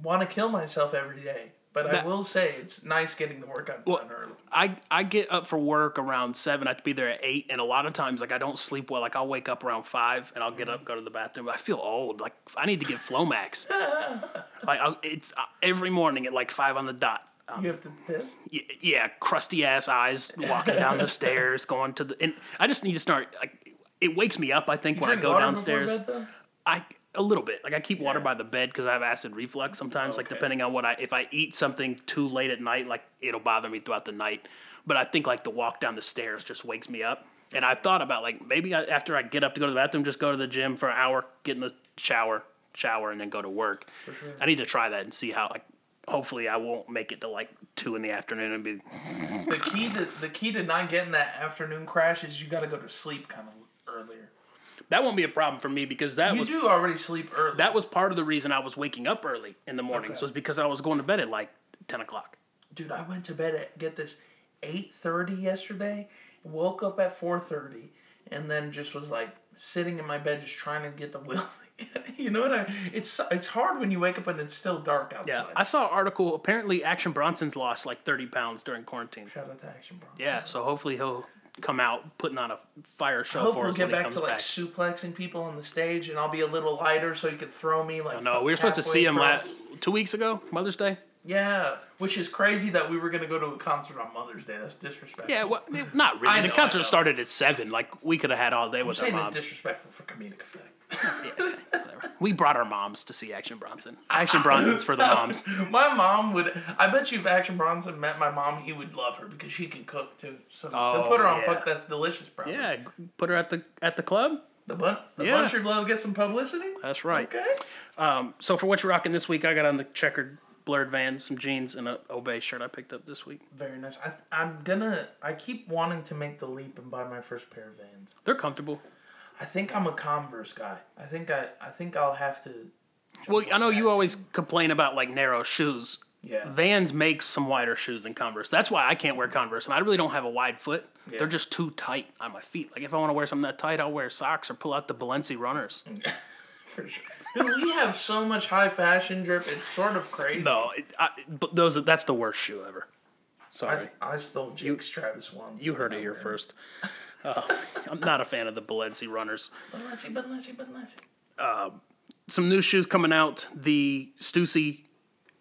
want to kill myself every day, but I will say it's nice getting the workout done Well, early. I I get up for work around seven. I have to be there at eight, and a lot of times like I don't sleep well. Like I'll wake up around five, and I'll get up, go to the bathroom. I feel old. Like I need to get Flomax. [laughs] like I'll, it's uh, every morning at like five on the dot. Um, You have to piss. y- yeah, crusty ass eyes walking down the [laughs] stairs, going to the. And I just need to start. Like it wakes me up. I think when I go downstairs. Bed, I a little bit. Like I keep water by the bed because I have acid reflux sometimes. Like depending on what I if I eat something too late at night, like it'll bother me throughout the night. But I think like the walk down the stairs just wakes me up. And I've thought about like maybe I, after I get up to go to the bathroom, just go to the gym for an hour, get in the shower, shower, and then go to work. sure. I need to try that and see how like. Hopefully, I won't make it to like two in the afternoon and be. The key to the key to not getting that afternoon crash is you got to go to sleep kind of. That won't be a problem for me because that You was do already sleep early. that was part of the reason I was waking up early in the mornings Okay. was because I was going to bed at like ten o'clock. dude, I went to bed at get this eight thirty yesterday. Woke up at four thirty, and then just was like sitting in my bed, just trying to get the will. [laughs] you know what I? It's it's hard when you wake up and it's still dark outside. Yeah, I saw an article. Apparently, Action Bronson's lost like thirty pounds during quarantine. Shout out to Action Bronson. Yeah, so hopefully he'll come out putting on a fire show I hope for we'll us get back to like back. suplexing people on the stage, and I'll be a little lighter, so you could throw me like. No, we were supposed to see him last two weeks ago, Mother's Day. Yeah, which is crazy that we were gonna go to a concert on Mother's Day. That's disrespectful. Yeah, well, not really. I the know, concert started at seven. Like we could have had all day I'm with our moms. disrespectful for comedic effect. Yeah, we brought our moms to see Action Bronson. Action Bronson's for the moms. [laughs] My mom would. I bet you if Action Bronson met my mom, he would love her because she can cook too. So Oh, put her on yeah. Fuck That's Delicious, probably. Yeah, put her at the at the club. The bun, the Yeah. bunch of love get some publicity. That's right. Okay. Um, so for what you're rocking this week, I got on the checkered blurred vans, some jeans, and a Obey shirt I picked up this week. Very nice. I, I'm gonna. I keep wanting to make the leap and buy my first pair of Vans. They're comfortable. I think I'm a Converse guy. I think I. I think I'll have to. Well, I know you too. always complain about like narrow shoes. Yeah. Vans makes some wider shoes than Converse. That's why I can't wear Converse, and I really don't have a wide foot. Yeah. They're just too tight on my feet. Like if I want to wear something that tight, I'll wear socks or pull out the Balenci runners. [laughs] For sure. Dude, we have so much high fashion drip. It's sort of crazy. No, it, I, but those that's the worst shoe ever. Sorry, I, I stole Jake's Travis ones. you heard it here first. [laughs] Uh, I'm not a fan of the Balenci runners. Balenci, Balenci, Balenci. some new shoes coming out. The Stussy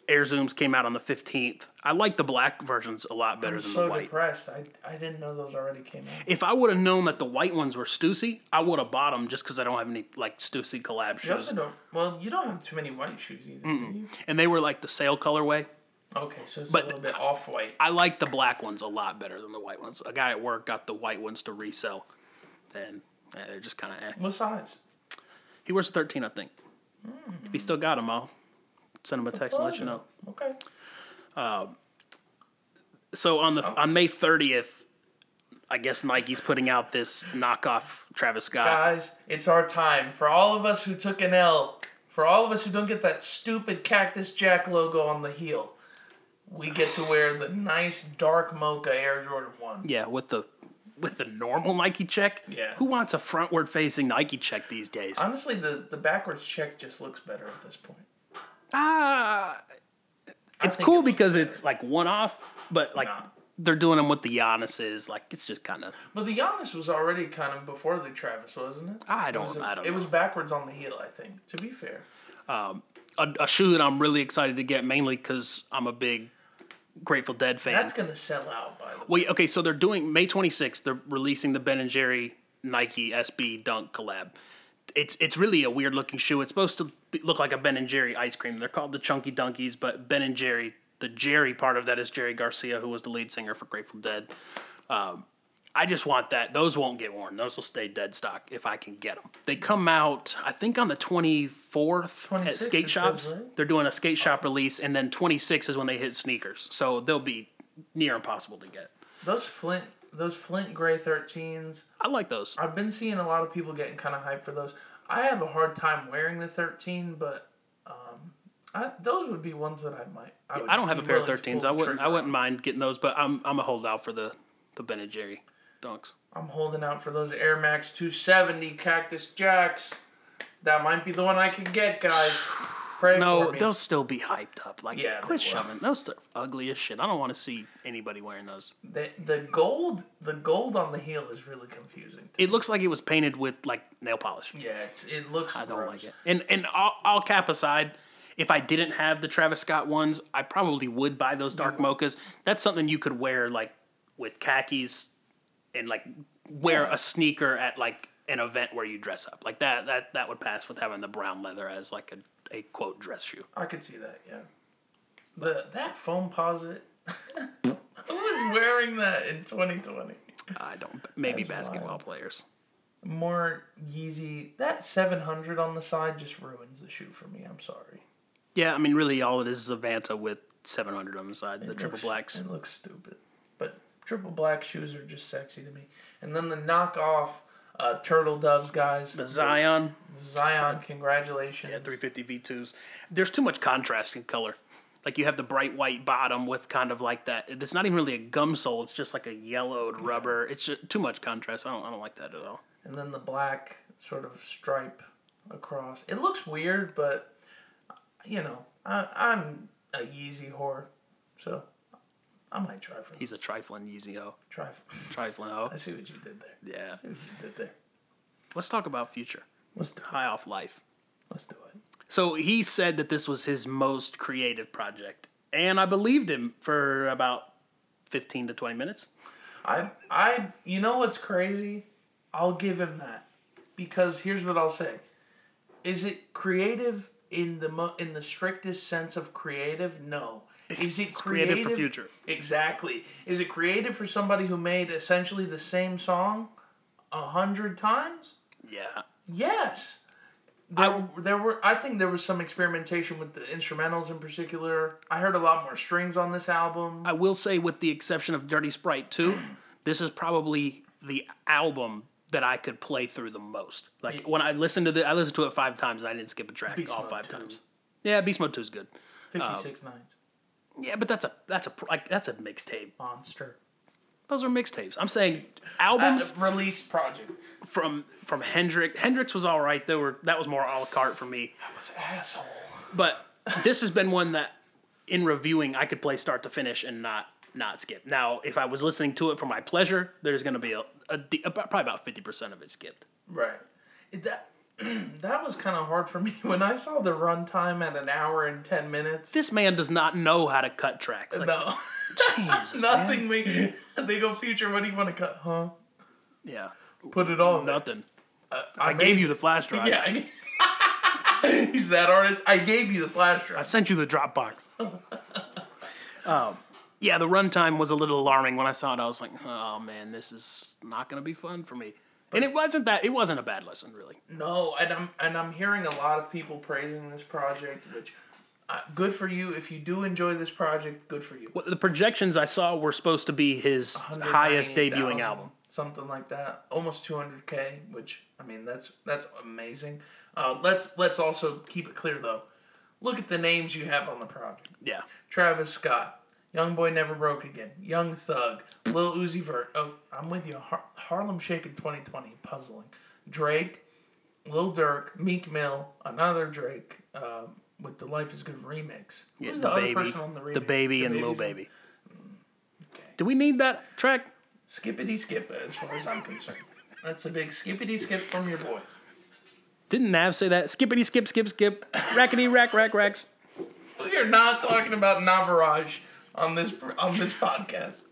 Air Zooms came out on the 15th. I like the black versions a lot better I'm than so the white. so depressed. I, I didn't know those already came out. If I would have known that the white ones were Stussy, I would have bought them just because I don't have any like Stussy collab You also shoes. don't. Well, you don't have too many white shoes either. do you? And they were like the sale colorway. Okay, so it's But- a little bit off white. I like the black ones a lot better than the white ones. A guy at work got the white ones to resell, and eh, they're just kind of. Eh. What size? He wears 13, I think. If he still got them, I'll send him a text and let you know. Okay. So on Oh. the on May 30th, I guess Nike's putting out this knockoff Travis Scott. Guys, it's our time. For all of us who took an L For all of us who don't get that stupid Cactus Jack logo on the heel, we get to wear the nice dark mocha Air Jordan 1. Yeah, with the with the normal Nike check. Yeah. Who wants a frontward facing Nike check these days? Honestly, the, the backwards check just looks better at this point. Ah, I it's cool it because better. it's like one off, but like Nah. they're doing them with the Giannis's. Like it's just kind of. But the Giannis was already kind of before the Travis, wasn't it? I It don't- was a- I don't It know. was backwards on the heel, I think. To be fair, a, a shoe that I'm really excited to get, mainly because I'm a big Grateful Dead fan. that's gonna sell out. By the way, Wait, okay, so they're doing May 26th. They're releasing the Ben and Jerry Nike SB Dunk collab. It's it's really a weird looking shoe. It's supposed to be, look like a Ben and Jerry ice cream. They're called the Chunky Dunkies, but Ben and Jerry, the Jerry part of that is Jerry Garcia, who was the lead singer for Grateful Dead. Um, I just want that. Those won't get worn. Those will stay dead stock if I can get them. They come out, I think, on the 24th 26th, at skate shops. says, right? They're doing a skate shop release, and then 26 is when they hit sneakers. So they'll be near impossible to get. those Flint, those Flint Gray 13s. I like those. I've been seeing a lot of people getting kind of hyped for those. I have a hard time wearing the 13, but um, I, those would be ones that I might. I, I don't have a pair of 13s. I wouldn't. I wouldn't mind getting those, but I'm I'm a holdout for the the Ben and Jerry dunks. I'm holding out for those Air Max 270 Cactus Jacks. That might be the one I can get, guys. [sighs] Pray No, me. they'll still be hyped up. Like, Yeah, quit shoving. Those are ugly as shit. I don't want to see anybody wearing those. The, the gold, the gold on the heel is really confusing. It looks like it was painted with like nail polish. Yeah, it's, it looks. I don't like it. And and all, all cap aside, if I didn't have the Travis Scott ones, I probably would buy those dark mochas. That's something you could wear like with khakis and like wear a sneaker at like an event where you dress up. Like that that that would pass with having the brown leather as like a, a quote dress shoe. I could see that. Yeah. but that Foamposite. [laughs] Who was [laughs] wearing that in 2020? I don't maybe That's basketball wild. players. More Yeezy. That 700 on the side just ruins the shoe for me. I'm sorry. Yeah, I mean really all it is is a Vanta with 700 on the side, the It triple blacks. It looks stupid, but triple black shoes are just sexy to me. And then the knockoff uh, turtle doves guys. The Zyon The Zyon, congratulations. Yeah, 350 V2s. There's too much contrast in color. Like you have the bright white bottom with kind of like that. It's not even really a gum sole. It's just like a yellowed rubber. It's just too much contrast. I don't. I don't like that at all. and then the black sort of stripe across. It looks weird, but you know, I, I'm a Yeezy whore, so I might try for He's a trifling Yeezy ho. try. Trifling [laughs] ho. I see what you did there. Yeah. I see what you did there. Let's talk about future. Let's do it. Off life. Let's do it. So he said that this was his most creative project, and I believed him for about 15 to 20 minutes. I I you know what's crazy? I'll give him that because here's what I'll say: Is it creative in the mo- in the strictest sense of creative? No. Is it creative creative for future. Exactly. Is it creative for somebody who made essentially the same song a hundred times? Yeah. Yes. There, there were. I think there was some experimentation with the instrumentals in particular. I heard a lot more strings on this album. I will say, with the exception of Dirty Sprite 2, [clears throat] this is probably the album that I could play through the most. Like when I listened to the, I listened to it five times and I didn't skip a track Beast all Mode five 2. times. Yeah, Beast Mode 2 is good. Fifty six nights. Yeah, but that's a that's a like that's a mixtape. Monster. Those are mixtapes. I'm saying albums Uh, release project. from from Hendrix. Hendrix was all right. There were that was more a la carte for me. I was an asshole. But this has been one that, in reviewing, I could play start to finish and not not skip. Now, if I was listening to it for my pleasure, there's going to be a, a, about, probably about fifty percent of it skipped. Right. That [clears throat] that was kind of hard for me [laughs] when I saw the runtime at an hour and ten minutes. This man does not know how to cut tracks. Like, no, Jesus, [laughs] man. nothing. Me. They go future. What do you want to cut? Huh? Yeah, Put it all. nothing. Uh, I gave you the flash drive. Yeah. I- [laughs] He's that artist. I gave you the flash drive. I sent you the Dropbox. um, yeah, the runtime was a little alarming when I saw it. I was like, oh man, this is not going to be fun for me. And it wasn't that. It wasn't a bad lesson, really. No, and I'm and I'm hearing a lot of people praising this project, which uh, good for you. If you do enjoy this project, good for you. What the projections I saw were supposed to be his highest 198,000, debuting album. something like that, almost 200k. Which I mean, that's that's amazing. Uh, let's let's also keep it clear though. Look at the names you have on the project. Yeah. Travis Scott, Young Boy Never Broke Again, Young Thug, Lil Uzi Vert. Oh, I'm with you. Har- Harlem Shake in 2020, puzzling. Drake, Lil Durk, Meek Mill, another Drake um, with the Life Is Good remix. Yeah, Who's the, the, other baby, person on the remix? the baby, and Lil Baby. Okay. Do we need that track? Skippity skip, as far as I'm concerned. That's a big skippity skip from your boy. Didn't Nav say that? Skippity skip skip skip. Rackety rack rack racks. We are not talking about Navaraj on this on this podcast.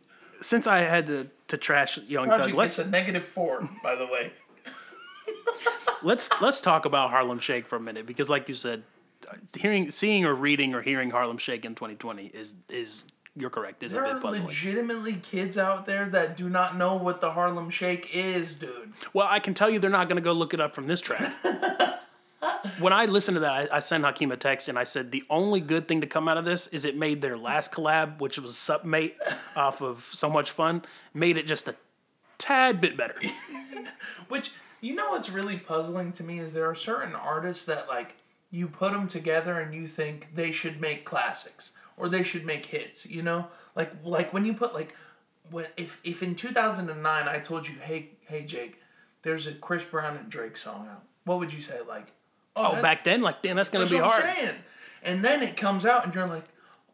Since I had to, to trash Young Thug, let's a negative four, by the way. [laughs] let's let's talk about Harlem Shake for a minute because, like you said, hearing, seeing, or reading or hearing Harlem Shake in 2020 is is you're correct is a There bit are puzzling. legitimately kids out there that do not know what the Harlem Shake is, dude. Well, I can tell you they're not going to go look it up from this track. [laughs] when I listened to that, I, I sent Hakeem a text and I said the only good thing to come out of this is it made their last collab, which was Supmate off of So Much Fun, made it just a tad bit better. [laughs] Which you know what's really puzzling to me is there are certain artists that like you put them together and you think they should make classics or they should make hits. You know, like like when you put like when if if in 2009 I told you hey hey Jake, there's a Chris Brown and Drake song out. What would you say? Like, Oh, that- back then, like damn, that's going That's to be what hard. I'm saying. And then it comes out, and you're like,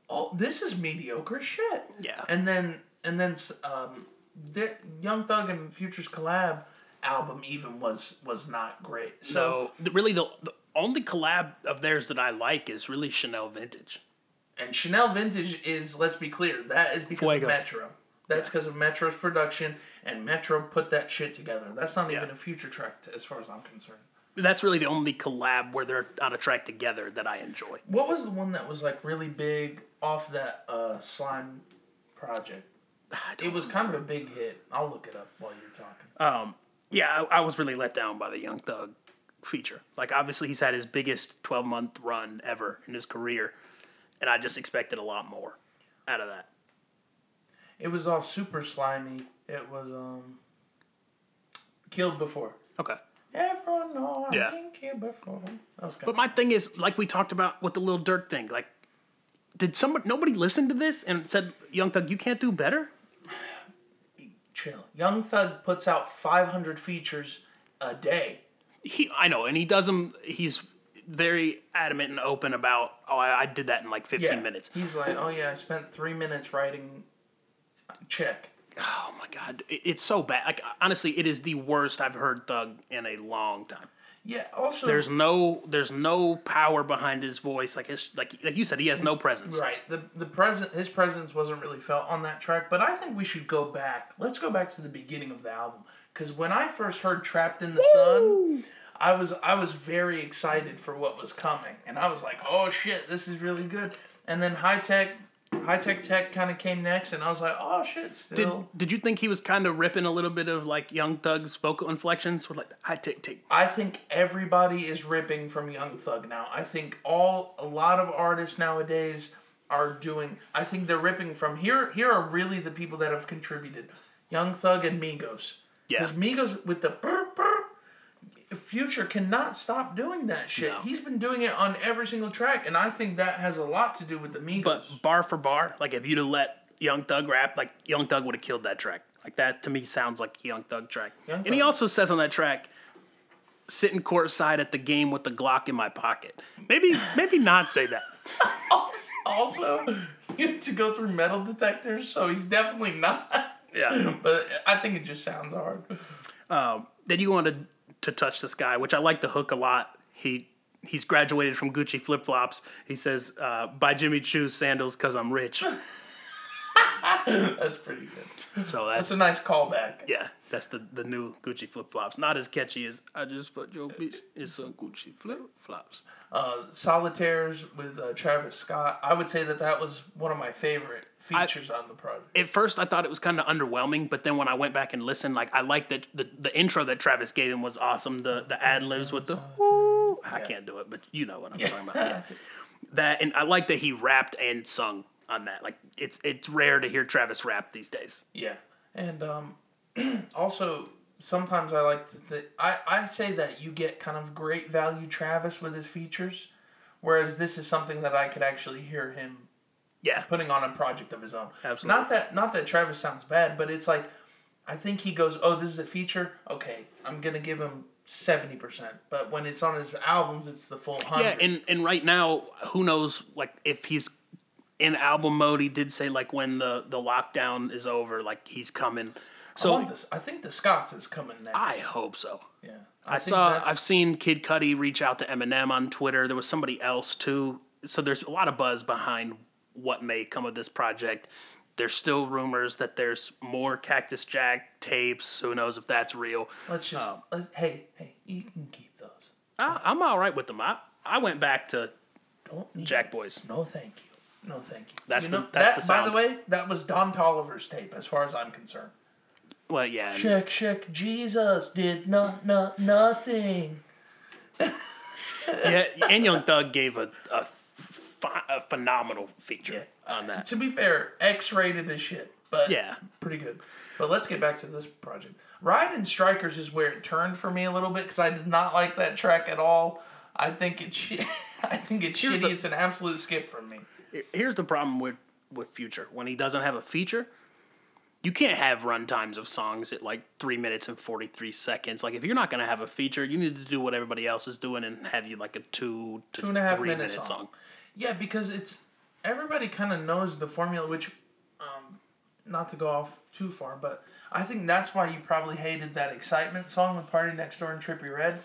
"Oh, this is mediocre shit." Yeah. And then and then um, the Young Thug and Future's collab album even was was not great. So So the, really, the, the only collab of theirs that I like is really Chanel Vintage. and Chanel Vintage is let's be clear that is because Fuego. of Metro. That's because of Metro's production, and Metro put that shit together. That's not even a future track, t- as far as I'm concerned. That's really the only collab where they're on a track together that I enjoy. What was the one that was like really big off that uh, slime project? It was kind of a big hit. I'll look it up while you're talking. Um, yeah, I, I was really let down by the Young Thug feature. Like, obviously, he's had his biggest 12 month run ever in his career, and I just expected a lot more out of that. It was off super slimy. It was um killed before. Okay. Everyone know I've Yeah. killed before. That was kind But my thing is, like we talked about with the little Durk thing, like, did someone, nobody listen to this and said, Young Thug, you can't do better? chill. Young Thug puts out 500 features a day. He, I know, and he does them, he's very adamant and open about, oh, I, I did that in like 15 minutes. He's like, oh yeah, I spent three minutes writing. Check. Oh my God. It, it's so bad. Like, honestly, it is the worst I've heard Thug in a long time. Yeah. Also, There's no there's no power behind his voice. Like his like like you said, he has no presence. right. The the present his presence wasn't really felt on that track. But I think we should go back. Let's go back to the beginning of the album because when I first heard "Trapped in the Sun." I was I was very excited for what was coming, and I was like, "Oh shit, this is really good." And then high tech, high tech tech kind of came next, and I was like, "Oh shit, still." did did you think he was kind of ripping a little bit of like Young Thug's vocal inflections with like high tick tick? I think everybody is ripping from Young Thug now. I think all a lot of artists nowadays are doing. I think they're ripping from here. Here are really the people that have contributed: Young Thug and Migos. Yeah. Because Migos with the burr, burr, Future cannot stop doing that shit. No. He's been doing it on every single track, and I think that has a lot to do with the Migos. But bar for bar, like if you'd have let Young Thug rap, like Young Thug would have killed that track. Like that to me sounds like a Young Thug track. Young and he also says on that track, sitting courtside at the game with the Glock in my pocket. Maybe maybe not say that. [laughs] also, [laughs] you have to go through metal detectors, so he's definitely not. Yeah. [laughs] But I think it just sounds hard. Um, then you wanted to touch the sky, which I like the hook a lot. He he's graduated from Gucci flip flops. He says, uh, "Buy Jimmy Choo's sandals because I'm rich." [laughs] That's pretty good. So That's that's a nice callback. yeah, that's the the new Gucci flip flops. Not as catchy as "I just fucked your bitch." It's some Gucci flip flops. Uh, Solitaires with uh, Travis Scott. I would say that that was one of my favorite features on the project. At first, I thought it was kind of underwhelming, but then when I went back and listened, like I liked that the, the intro that Travis gave him was awesome. The the ad libs with the "Ooh," I can't do it, but you know what I'm talking about. Yeah. That and I like that he rapped and sung on that. Like it's it's rare to hear Travis rap these days. Yeah, and um, [clears throat] also sometimes I like to th- I I say that you get kind of great value Travis with his features, whereas this is something that I could actually hear him Yeah. putting on a project of his own. Absolutely. Not that not that Travis sounds bad, but it's like I think he goes, "Oh, this is a feature. Okay, I'm gonna give him seventy percent." But when it's on his albums, it's the full hundred. Yeah, and and right now, who knows? Like if he's in album mode, he did say like when the the lockdown is over, like he's coming. I So this. I think the Scotts is coming next. I hope so. yeah, I, think saw. that's- I've seen Kid Cudi reach out to Eminem on Twitter. There was somebody else too. So there's a lot of buzz behind what may come of this project. There's still rumors that there's more Cactus Jack tapes. Who knows if that's real? Let's just. Oh. let's, hey, hey, you can keep those. I, I'm all right with them. I, I went back to Don't need Jack Boys. No, thank you. No, thank you. That's you the- know, that's that, the By the way, that was Don Toliver's tape, as far as I'm concerned. Well, yeah. and- Check, check. Jesus did not, not nothing. yeah, and Young Thug gave a a, a phenomenal feature on that. To be fair, X-rated as shit, but Yeah. pretty good. But let's get back to this project. Ride and Strikers is where it turned for me a little bit because I did not like that track at all. I think it's. [laughs] I think it's Here's shitty. the- it's an absolute skip from me. Here's the problem with with Future when he doesn't have a feature. You can't have run times of songs at like three minutes and forty three seconds. Like if you're not gonna have a feature, you need to do what everybody else is doing and have you like a two to Two and a half three minute minute song. song. Yeah, because it's everybody kind of knows the formula. Which, um, not to go off too far, but I think that's why you probably hated that excitement song with Party Next Door and Trippie Redd.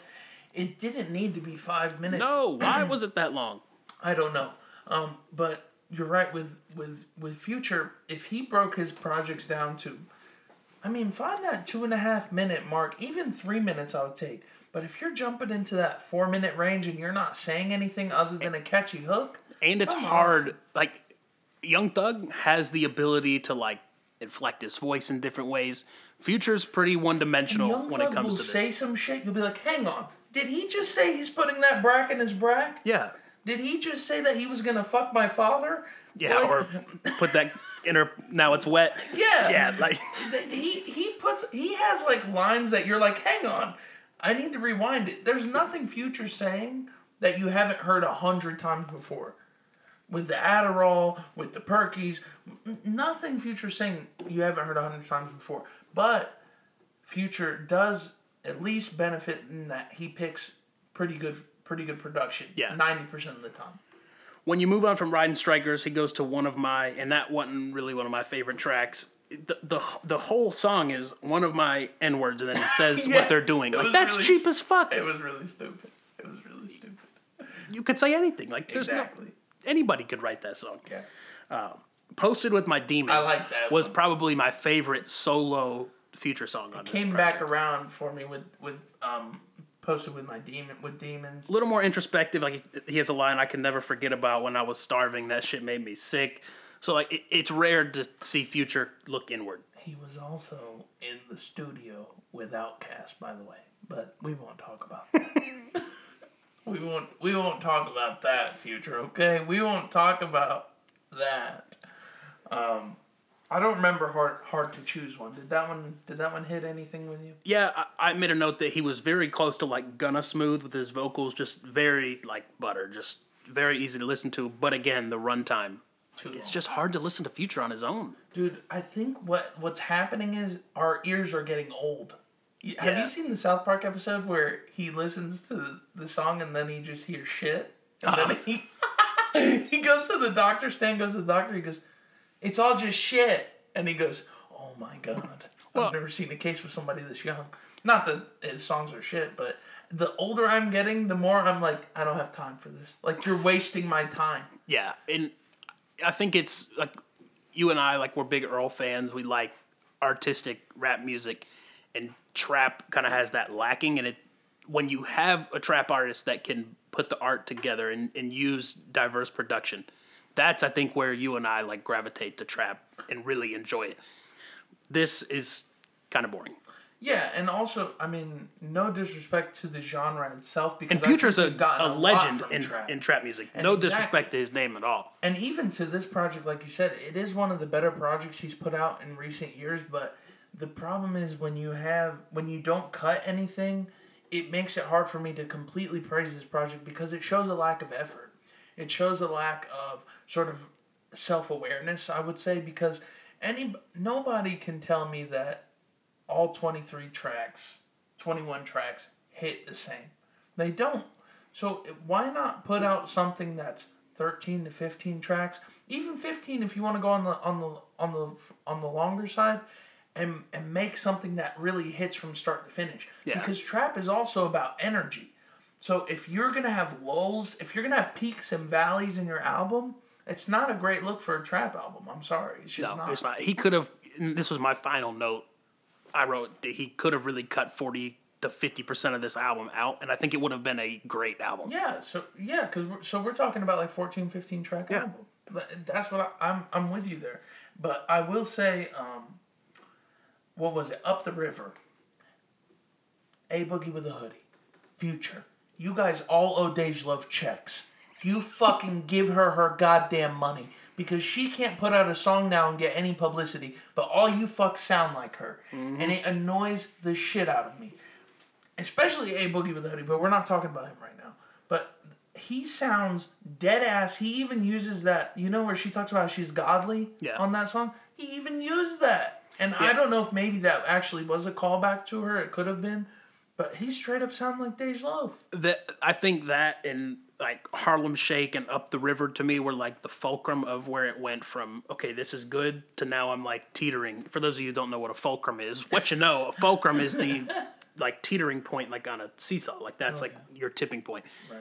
It didn't need to be five minutes. No, why [clears throat] was it that long? I don't know. Um, but you're right with with with Future. If he broke his projects down to, I mean, find that two and a half minute mark. Even three minutes, I would take. But if you're jumping into that four minute range and you're not saying anything other than a catchy hook, And it's on. hard. Like Young Thug has the ability to like inflect his voice in different ways. Future's pretty one dimensional when it comes will to this. say some shit. You'll be like, "Hang on, did he just say he's putting that brack in his brack? yeah, Did he just say that he was gonna fuck my father? yeah, Like- or put that in her. Now it's wet. [laughs] yeah, Yeah, like he he puts he has like lines that you're like, hang on, I need to rewind it. There's nothing Future saying that you haven't heard a hundred times before. With the Adderall, with the Perkies, nothing Future saying you haven't heard a hundred times before. But Future does at least benefit in that he picks pretty good pretty good production. Yeah. ninety percent of the time. when you move on from Riding Strikers, he goes to one of my, and that wasn't really one of my favorite tracks. The the, the whole song is one of my n words, and then he says [laughs] Yeah, what they're doing. Like that's really cheap as fuck. It was really stupid. It was really stupid. You could say anything. Like there's Exactly. no anybody could write that song. Yeah. Posted with my demons. Like Was one. probably my favorite solo future song on this came project. back around for me with with um posted with my demon with demons. a little more introspective. Like he has a line I can never forget about when I was starving. That shit made me sick. So like it, it's rare to see Future look inward. He was also in the studio with Outkast, by the way, but we won't talk about that. [laughs] we won't we won't talk about that future, okay? We won't talk about that. Um, I don't remember hard hard to choose one. Did that one did that one hit anything with you? Yeah, I, I made a note that he was very close to like Gunna Smooth with his vocals, just very like butter, just very easy to listen to. But again, the runtime, Too it's just hard to listen to Future on his own. Dude, I think what what's happening is our ears are getting old. Y- Have you seen the South Park episode where he listens to the, song and then he just hears shit? And then uh-huh. he [laughs] he goes to the doctor, Stan goes to the doctor, he goes, It's all just shit. And he goes, Oh my god. Well- I've never seen a case with somebody this young. Not that his songs are shit, but the older I'm getting, the more I'm like, I don't have time for this. Like you're wasting my time. Yeah, and I think it's like you and I like we're big Earl fans. We like artistic rap music, and trap kind of has that lacking. And it when you have a trap artist that can put the art together and, and use diverse production, that's I think where you and I like gravitate to trap and really enjoy it. This is kind of boring. Yeah, and also, I mean, no disrespect to the genre itself because And Future's a, we've a legend in trap. in trap music. And no exactly. disrespect to his name at all. and even to this project, like you said, it is one of the better projects he's put out in recent years. But the problem is when you have when you don't cut anything, it makes it hard for me to completely praise this project because it shows a lack of effort. It shows a lack of sort of self-awareness, I would say because any nobody can tell me that all 23 tracks, 21 tracks hit the same. They don't. So why not put out something that's 13 to 15 tracks, even 15 if you want to go on the on the on the on the longer side and and make something that really hits from start to finish. Yeah. Because trap is also about energy. So if you're going to have lulls, if you're going to have peaks and valleys in your album, it's not a great look for a trap album. I'm sorry. It's just No, not. it's not. He could have. This was my final note. I wrote that he could have really cut forty to fifty percent of this album out, and I think it would have been a great album. Yeah, so yeah, cuz we're, so we're talking about like 14 15 track Yeah. album. That's what I, I'm I'm with you there. But I will say um what was it? Up the River. A Boogie with a Hoodie. Future. You guys all owe Dej Loaf checks. You fucking give her her goddamn money because she can't put out a song now and get any publicity, but all you fucks sound like her. And mm-hmm. it annoys the shit out of me especially a boogie with a hoodie, but we're not talking about him right now. But he sounds dead ass. He even uses that, you know, where she talks about she's godly Yeah. on that song. He even used that, and I don't know if maybe that actually was a callback to her. It could have been, but he straight up sounded like Dej Loaf. That I think that and like Harlem Shake and Up the River to me were like the fulcrum of where it went from okay, this is good to now I'm like teetering. For those of you who don't know what a fulcrum is, what you know, a fulcrum is the [laughs] like teetering point, like on a seesaw. Like that's oh, like your tipping point. Right.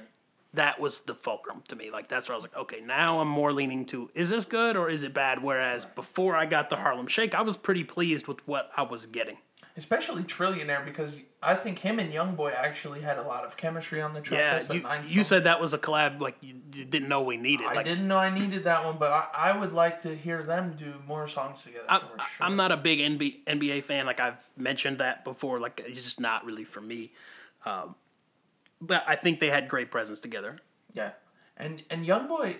that was the fulcrum to me. Like that's where I was like, okay, now I'm more leaning to is this good or is it bad? Whereas before I got the Harlem Shake, I was pretty pleased with what I was getting. Especially Trillionaire because I think him and Youngboy actually had a lot of chemistry on the track. Yeah, That's you, you said that was a collab like you, you didn't know we needed. I like, didn't know I needed that one, but I, I would like to hear them do more songs together. I, for I- sure. I'm not a big NBA, NBA fan. Like I've mentioned that before. Like it's just not really for me. Um, but I think they had great presence together. Yeah, and and YoungBoy,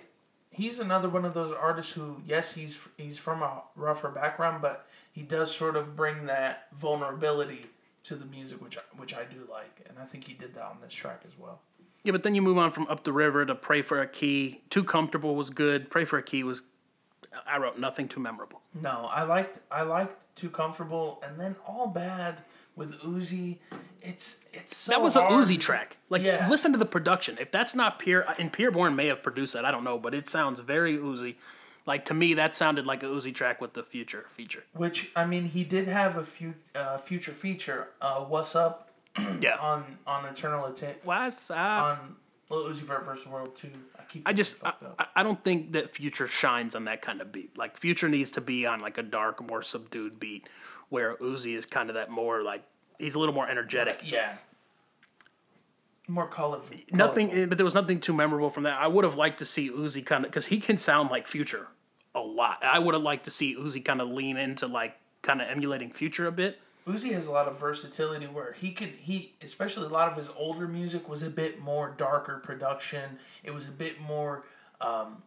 he's another one of those artists who, yes, he's he's from a rougher background, but he does sort of bring that vulnerability to the music, which I, which I do like, and I think he did that on this track as well. Yeah, but then you move on from Up the River to Pray for a Key. Too Comfortable was good. Pray for a Key was. I wrote nothing too memorable. No, I liked I liked Too Comfortable, and then All Bad with Uzi. It's it's so That was a hard. Uzi track. Like, Yeah. listen to the production. If that's not Pierre, and Pierre Bourne may have produced that, I don't know, but it sounds very Uzi. Like to me, that sounded like a Uzi track with the future feature. Which I mean, he did have a few uh, future feature. Uh, What's up [clears throat] Yeah. on on Eternal Atake What's up? on Lil Uzi Vert versus World Two. I keep. I just I. I- I don't think that Future shines on that kind of beat. Like Future needs to be on like a dark, more subdued beat, where Uzi is kind of that more like he's a little more energetic. Yeah. More colorful. Nothing, but there was nothing too memorable from that. I would have liked to see Uzi kind of because he can sound like Future a lot. I would have liked to see Uzi kind of lean into like kind of emulating Future a bit. Uzi has a lot of versatility where he could he especially a lot of his older music was a bit more darker production. It was a bit more um,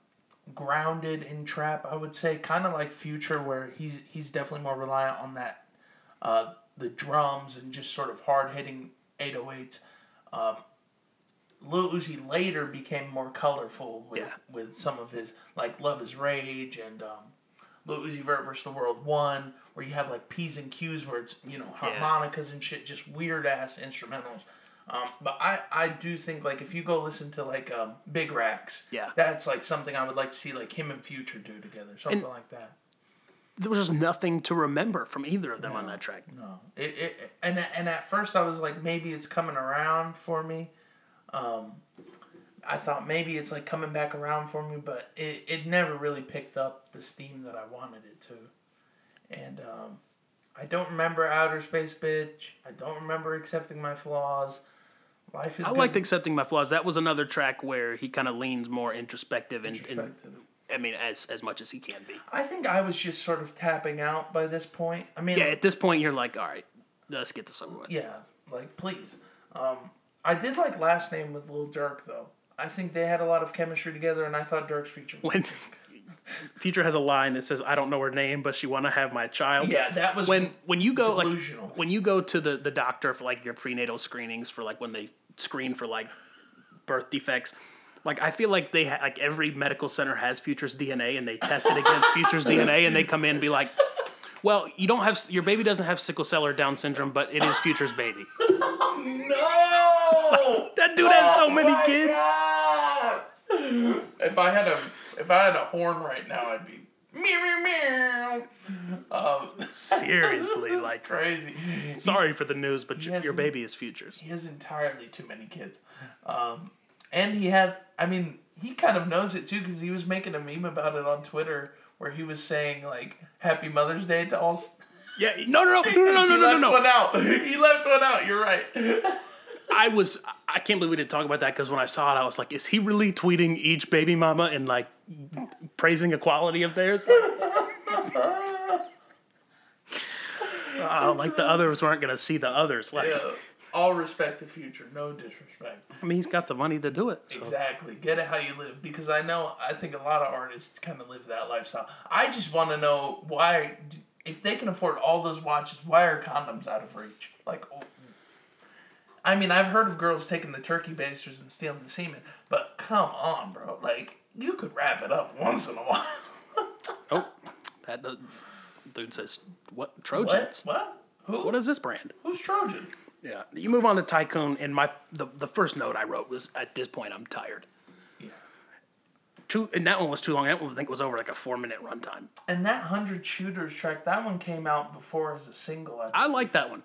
grounded in trap. I would say kind of like Future where he's he's definitely more reliant on that uh, the drums and just sort of hard hitting 808s. Um, Lil Uzi later became more colorful with, Yeah. with some of his like Love Is Rage and um, Lil Uzi Vert versus the World One, where you have like P's and Q's where it's you know harmonicas and shit, just weird ass instrumentals. Um, but I, I do think like if you go listen to like um, Big Racks, Yeah. that's like something I would like to see like him and Future do together, something And- like that. There was just nothing to remember from either of them on that track. No, it, it and and at first I was like maybe it's coming around for me. Um, I thought maybe it's like coming back around for me, but it, it never really picked up the steam that I wanted it to. And um, I don't remember Outer Space Bitch. I don't remember accepting my flaws. Life is I good. liked accepting my flaws. That was another track where he kind of leans more introspective and, and I mean as as much as he can be. I think I was just sort of tapping out by this point. I mean, Yeah, at this point you're like, all right, let's get this over with. Yeah, like please. Um, I did like last name with Lil Durk though. I think they had a lot of chemistry together, and I thought Durk's feature. Was When [laughs] Future has a line that says, "I don't know her name, but she want to have my child." Yeah, that was when when you go like when you go to the the doctor for like your prenatal screenings for like when they screen for like birth defects. Like I feel like they ha- like every medical center has Future's DNA and they test it against [laughs] Future's DNA and they come in and be like, "Well, you don't have your baby doesn't have sickle cell or Down syndrome, but it is Future's baby." [laughs] no. [laughs] That dude has so many kids. God. If I had a if I had a horn right now, I'd be meow meow meow. Um, [laughs] Seriously, like crazy. sorry for the news, but your, has- your baby is Future's. He has entirely too many kids, um, and he had. I mean, he kind of knows it too because he was making a meme about it on Twitter where he was saying like "Happy Mother's Day" to all. [laughs] Yeah, [laughs] no, no, no, no, no, no, no, no, left no. one out. [laughs] He left one out. You're right. I was I can't believe we didn't talk about that because when I saw it, I was like, is he really tweeting each baby mama and like praising equality of theirs? Oh, like the others weren't gonna see the others. Like, Yeah. All respect to future, no disrespect. I mean, he's got the money to do it. So. Exactly. Get it how you live. Because I know, I think a lot of artists kind of live that lifestyle. I just want to know why, if they can afford all those watches, why are condoms out of reach? Like, oh, I mean, I've heard of girls taking the turkey basters and stealing the semen, but come on, bro. Like, you could wrap it up once in a while. [laughs] Oh, that dude says what what? Trojans? What? Who? What is this brand? Who's Trojan? Yeah, you move on to Tycoon, and my the, the first note I wrote was at this point I'm tired. Yeah. Too, and that one was too long. That one I think was over like a four minute runtime. And that 100 Shooters track, that one came out before as a single. I I like that one,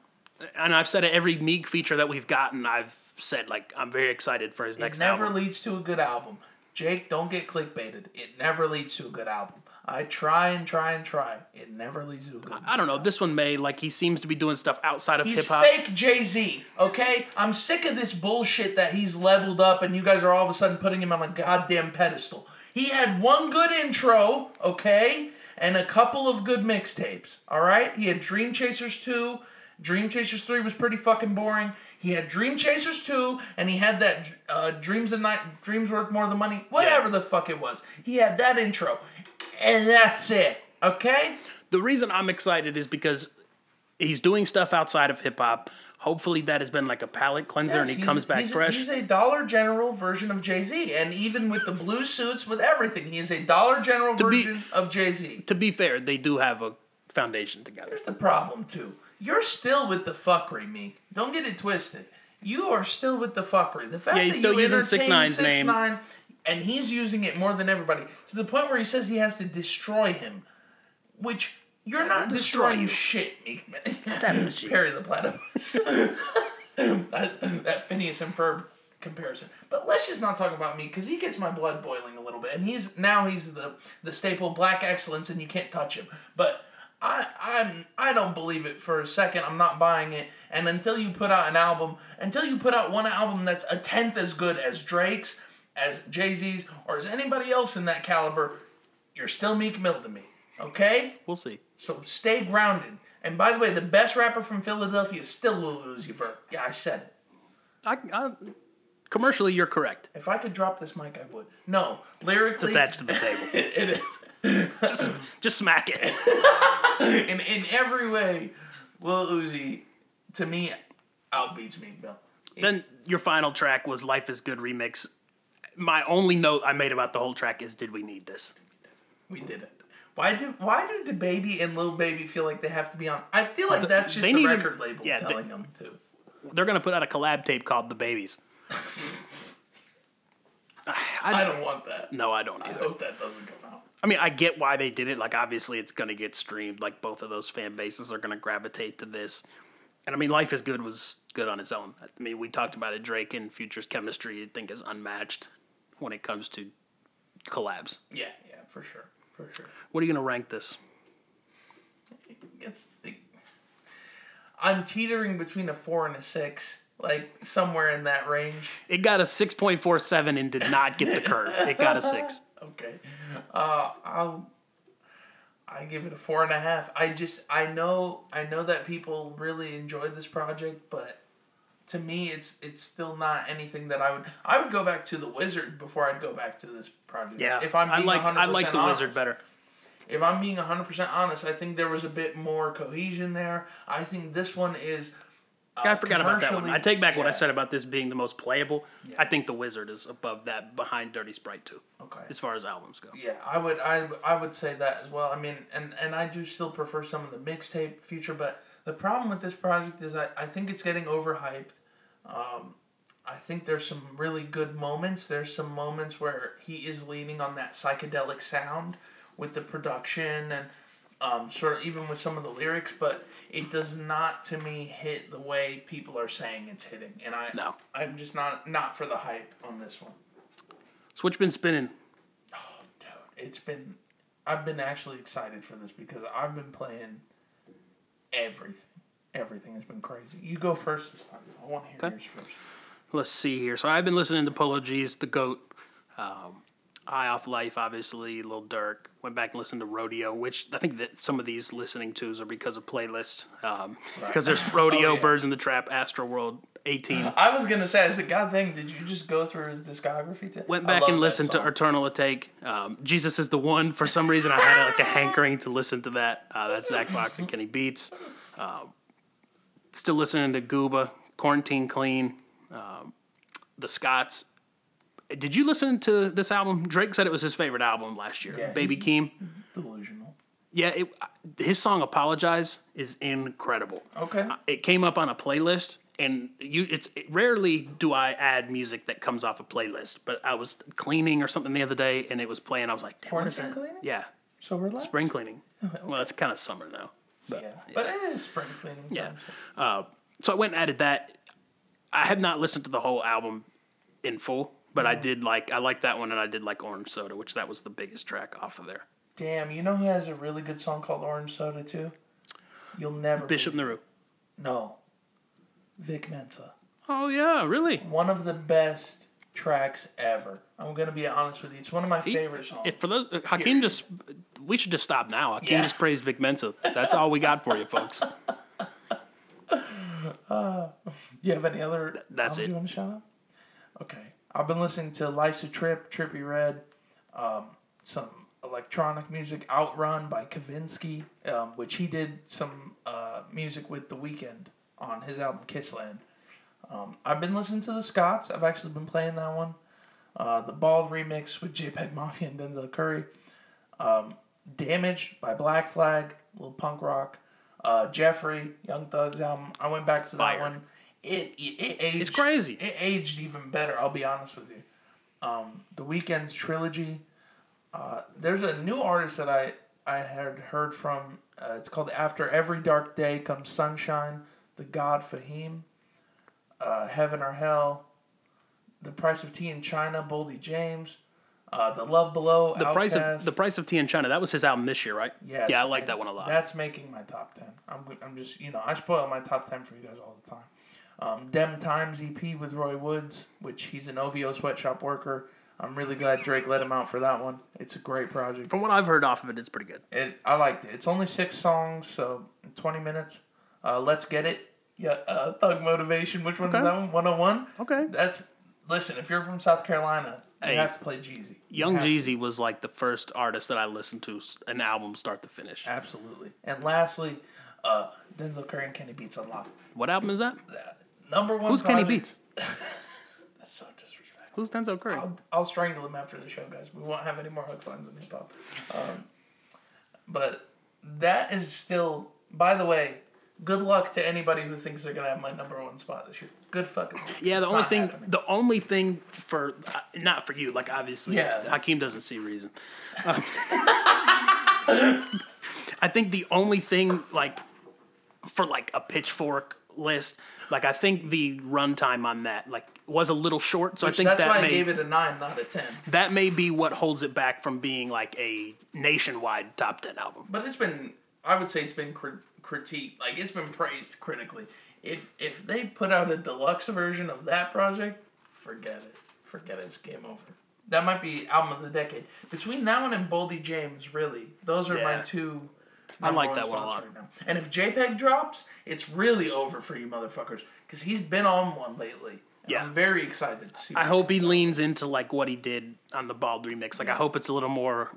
and I've said it every Meek feature that we've gotten. I've said like I'm very excited for his It next It never album. leads to a good album. Jake, don't get clickbaited. It never leads to a good album. I try and try and try. It never leads to a good. I don't know. This one may like he seems to be doing stuff outside of He's hip hop. fake Jay Z. Okay, I'm sick of this bullshit that he's leveled up, and you guys are all of a sudden putting him on a goddamn pedestal. He had one good intro, okay, and a couple of good mixtapes. All right, he had Dream Chasers two. Dream Chasers three was pretty fucking boring. He had Dream Chasers two, and he had that uh, Dreams of Night, Dreams Worth More Than Money, whatever the fuck it was. He had that intro, and that's it. Okay. The reason I'm excited is because he's doing stuff outside of hip hop. Hopefully that has been like a palate cleanser and he comes back he's, fresh. He's a Dollar General version of Jay Z, and even with the blue suits, with everything, he is a Dollar General be- version of Jay Z. to be fair, they do have a foundation together. Here's the problem too. You're still with the fuckery, Meek. Don't get it twisted. You are still with the fuckery. The fact Yeah, he's that still you using entertain 6ix9ine's name. 6ix9ine, and he's using it more than everybody to the point where he says he has to destroy him, which you're not destroy destroying you. shit, Meek. man. Damn. [laughs] Perry the Platypus. [laughs] That's, that Phineas and Ferb comparison. But let's just not talk about me because he gets my blood boiling a little bit, and he's now he's the the staple black excellence, and you can't touch him. But I I'm I don't believe it for a second. I'm not buying it. And until you put out an album, until you put out one album that's a tenth as good as Drake's, as Jay Z's, or as anybody else in that caliber, you're still Meek Mill to me. Okay. We'll see. So stay grounded. And by the way, the best rapper from Philadelphia is still Lil Uzi Vert. Yeah, I said it. I, I, commercially, you're correct. If I could drop this mic, I would. No, lyrically, It's attached to the [laughs] table. it is. just, just smack it. [laughs] in in every way, Lil Uzi, to me, outbeats Meek Mill. then your final track was "Life Is Good" remix. My only note I made about the whole track is, "Did we need this?" We did it. Why do why do the baby and little Baby feel like they have to be on? I feel like The- that's just they the record label yeah, they- telling them to. They're gonna put out a collab tape called "The Babies." [laughs] I don't want that. No, I don't Either. I hope that doesn't come out. I mean, I get why they did it. Like, obviously, it's gonna get streamed. Like, both of those fan bases are gonna gravitate to this. And I mean, "Life Is Good" was good on its own. I mean, we talked about it. Drake and Future's chemistry, I think, is unmatched when it comes to collabs. Yeah, yeah, for sure, for sure. What are you gonna rank this? it's I'm teetering between a four and a six, like somewhere in that range. It got a six point four seven and did not get the curve. It got a six. [laughs] Okay, uh, I'll I give it a four and a half. I just I know I know that people really enjoyed this project, but to me, it's it's still not anything that I would. I would go back to the Wizard before I'd go back to this project. Yeah, if I'm I being like 100% I like the honest. Wizard better. If I'm being 100% honest, I think there was a bit more cohesion there. I think this one is. Uh, I forgot about that one. I take back what I said about this being the most playable. I think the Wizard is above that, behind Dirty Sprite 2, Okay. as far as albums go. Yeah, I would I I would say that as well. I mean, and and I do still prefer some of the mixtape future, but the problem with this project is I, I think it's getting overhyped. Um, I think there's some really good moments. There's some moments where he is leaning on that psychedelic sound with the production and um, sort of even with some of the lyrics, but it does not to me hit the way people are saying it's hitting. And I No. I'm just not not for the hype on this one. So what you been spinning. Oh, dude, it's been. I've been actually excited for this because I've been playing everything. Everything has been crazy. You go first this time. I want to hear Okay. yours first. Let's see here. So I've been listening to Polo G's The Goat, um, Eye Off Life, obviously, Lil Durk. Went back and listened to Rodeo, which I think that some of these listening tos are because of playlist. Because there's [laughs] Rodeo, Oh, yeah. Birds in the Trap, Astro World, 18. [laughs] I was gonna say, I said, God dang, did you just go through his discography? Too? Went back and listened to. Eternal Atake. Um, Jesus is the one. For some reason, I had like a [laughs] hankering to listen to that. Uh, that's Zack Fox and Kenny Beats. Um, still listening to Gooba, Quarantine Clean, um, the Scotts. Did you listen to this album? Drake said it was his favorite album last year. Yeah, Baby Keem. delusional. Yeah, it, his song "Apologize" is incredible. Okay. It came up on a playlist, and you it's it, rarely do I add music that comes off a playlist. But I was cleaning or something the other day, and it was playing. I was like, Damn, what is Quarantine that? cleaning? Yeah, So relax. spring cleaning. Well, it's kind of summer now. Yeah. but it is spring cleaning. Yeah. so- Uh, so I went and added that. I have not listened to the whole album in full, but I did like I like that one, and I did like Orange Soda, which that was the biggest track off of there. Damn, you know who has a really good song called Orange Soda too? You'll never. Bishop Nehru. No. Vic Mensa. Oh yeah, really? One of the best tracks ever. I'm gonna be honest with you. It's one of my favorite songs. If for those uh, Hakeem just, we should just stop now. Hakeem Yeah. just praised Vic Mensa. That's all we got for you, folks. Do [laughs] you have any other? that's it. You want to shout out? Okay, I've been listening to Life's a Trip, Trippie Redd, um, some electronic music, Outrun by Kavinsky, um, which he did some uh, music with The Weeknd on his album Kissland. Um, I've been listening to the Scotts. I've actually been playing that one. Uh, the Bald remix with JPEG Mafia and Denzel Curry. Um, Damaged by Black Flag, little punk rock. Uh, Jeffery, Young Thug's album. I went back to Fire. that one. It, it it aged. It's crazy. It aged even better. I'll be honest with you. Um, the Weeknd's trilogy. Uh, there's a new artist that I I had heard from. Uh, it's called After Every Dark Day Comes Sunshine. The God Fahim. Uh, Heaven or Hell. The Price of Tea in China. Boldy James. Uh, the Love Below. The price of the price of tea in China. That was his album this year, right? Yes, Yeah, I like and that one a lot. That's making my top ten. I'm, I'm just you know I spoil my top ten for you guys all the time. Um, Dem Times EP with Roy Woods, which he's an OVO sweatshop worker. I'm really glad Drake let him out for that one. It's a great project. From what I've heard off of it, it's pretty good. It I liked it. It's only six songs, so 20 minutes. Uh, Let's get it. Yeah, uh, Thug Motivation. Which one Okay. is that one? 101. Okay. That's listen. If you're from South Carolina, you Hey, have to play Jeezy. You Young have to. Jeezy was like the first artist that I listened to an album start to finish. Absolutely. And lastly, uh, Denzel Curry and Kenny Beats Unlocked. What album is that? Number one. Who's Kenny Beats? [laughs] That's so disrespectful. Who's Denzel Curry? I'll, I'll strangle him after the show, guys. We won't have any more hooks lines in hip hop. Um, but that is still. By the way, good luck to anybody who thinks they're gonna have my number one spot this year. Good fucking. luck. Yeah, the only thing, happening. the only thing for uh, not for you, like obviously, Yeah. Hakeem doesn't see reason. Um, [laughs] I think the only thing, like, for like a pitchfork list, like I think the runtime on that, like, was a little short. So Which, I think that's that why may I gave it a nine, not a ten. that may be what holds it back from being like a nationwide top ten album. But it's been, I would say, it's been critiqued. Like it's been praised critically. If if they put out a deluxe version of that project, forget it. Forget it. It's game over. That might be album of the decade. Between that one and Boldy James, really, those are my two. I like number that one a spots lot. Now. And if JPEG drops, it's really over for you motherfuckers. because he's been on one lately. and Yeah. I'm very excited to see. I what- hope he leans into like what he did on the Bald remix. Like I hope it's a little more,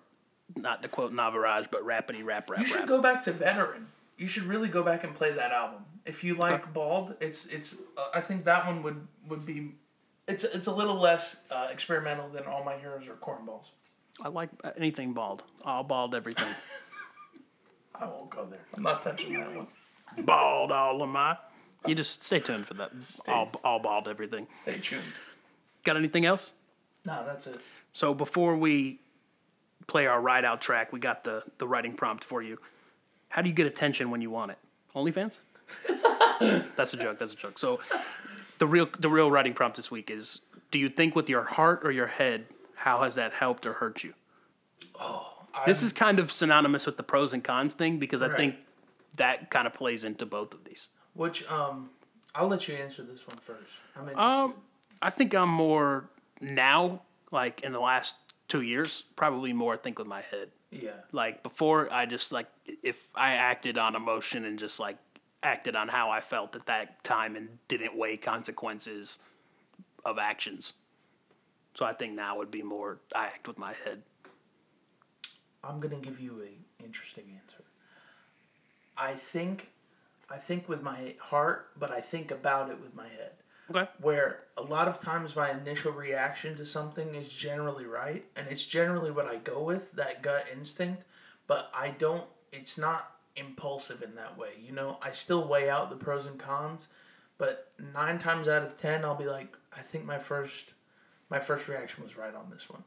not to quote Navaraj, but rapidy rap rap you should rap. go back to Veteran. You should really go back and play that album. If you like Bald, it's it's. Uh, I think that one would would be. It's it's a little less uh, experimental than All My Heroes Are Cornballs. I like anything bald. I'll bald everything. [laughs] I won't go there. I'm not touching that one. bald all of my. You just stay tuned for that. All all bald everything. Stay tuned. Got anything else? No, that's it. So before we play our ride out track, we got the the writing prompt for you. How do you get attention when you want it? OnlyFans? [laughs] that's a joke. That's a joke. So the real the real writing prompt this week is: Do you think with your heart or your head? How has that helped or hurt you? Oh. This is kind of synonymous with the pros and cons thing because I Right. think that kind of plays into both of these. Which um, I'll let you answer this one first. I'm interested. Um, I think I'm more now, like in the last two years, probably more. I think with my head. Yeah. Like before, I just like if I acted on emotion and just like acted on how I felt at that time and didn't weigh consequences of actions. So I think now would be more I act with my head. I'm gonna give you a interesting answer. I think, I think with my heart, but I think about it with my head. Okay. Where a lot of times my initial reaction to something is generally right, and it's generally what I go with, that gut instinct. But I don't. It's not impulsive in that way. You know, I still weigh out the pros and cons, but nine times out of ten, I'll be like, I think my first, my first reaction was right on this one.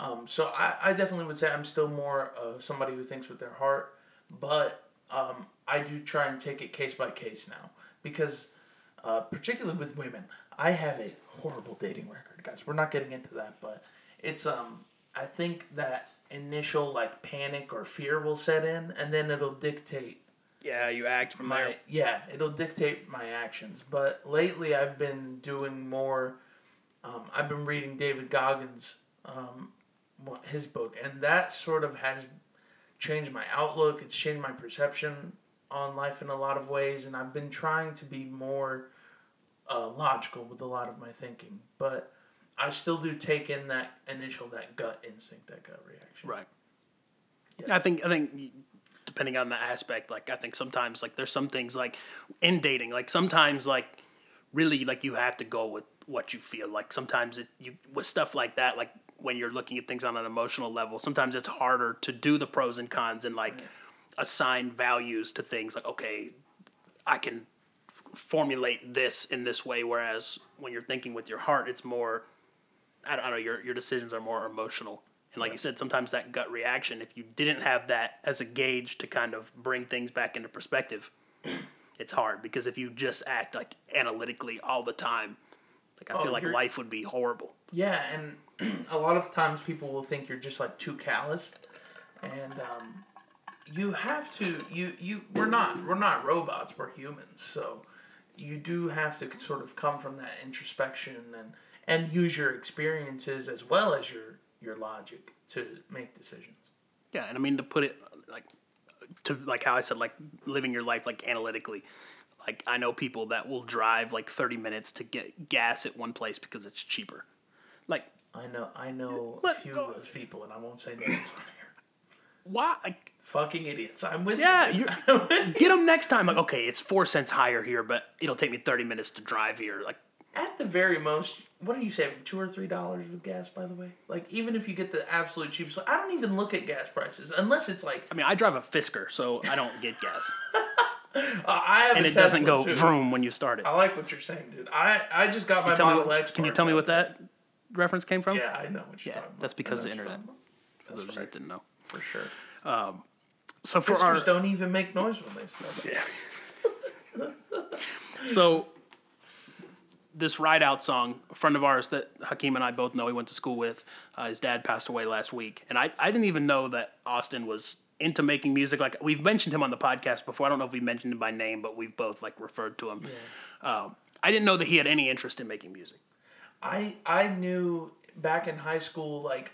Um, so I, I definitely would say I'm still more of somebody who thinks with their heart, but um, I do try and take it case by case now because, uh, particularly with women, I have a horrible dating record, guys. We're not getting into that, but it's um I think that initial like panic or fear will set in, and then it'll dictate Yeah, you act from my there. yeah it'll dictate my actions but lately i've been doing more um, i've been reading david goggins um, his book and that sort of has changed my outlook it's changed my perception on life in a lot of ways and i've been trying to be more uh, logical with a lot of my thinking but i still do take in that initial that gut instinct that gut reaction Right. I think I think depending on the aspect, like I think sometimes like there's some things like in dating, like sometimes like really like you have to go with what you feel. Like sometimes it you with stuff like that, like when you're looking at things on an emotional level, sometimes it's harder to do the pros and cons and like assign values to things. Like okay, I can formulate this in this way, whereas when you're thinking with your heart, it's more I don't, I don't know, your, your decisions are more emotional. And like you said, sometimes that gut reaction, if you didn't have that as a gauge to kind of bring things back into perspective, [clears throat] it's hard because if you just act like analytically all the time, like I Oh, feel like life would be horrible. Yeah, and [clears throat] a lot of times people will think you're just like too calloused, and um, you have to. You you we're not we're not robots. We're humans, so you do have to sort of come from that introspection and and use your experiences as well as your your logic to make decisions. Yeah, and I mean to put it like to like how I said like living your life like analytically. Like I know people that will drive like 30 minutes to get gas at one place because it's cheaper. Like I know I know a few go. of those people, and I won't say names on here. why like, Fucking idiots. I'm with Yeah, you. [laughs] with get them next time like okay, it's 4 cents higher here, but it'll take me 30 minutes to drive here. Like At the very most, what are you saving? Two or three dollars with gas, by the way. Like even if you get the absolute cheapest, I don't even look at gas prices unless it's like I mean, I drive a Fisker, so I don't get gas. [laughs] uh, I have and it doesn't go too. vroom when you start it. I like what you're saying, dude. I I just got my Model what- X. can you tell me what that reference came from? Yeah, I know what you're Yeah, talking about. that's because of the internet. For those you that didn't know. For sure. So for our don't even make noise when they sell. Yeah. [laughs] so this ride out song, a friend of ours that Hakeem and I both know, he went to school with. Uh, his dad passed away last week, and I I didn't even know that Austin was into making music. Like we've mentioned him on the podcast before. I don't know if we mentioned him by name, but we've both like referred to him. Um, I didn't know that he had any interest in making music. I I knew back in high school, like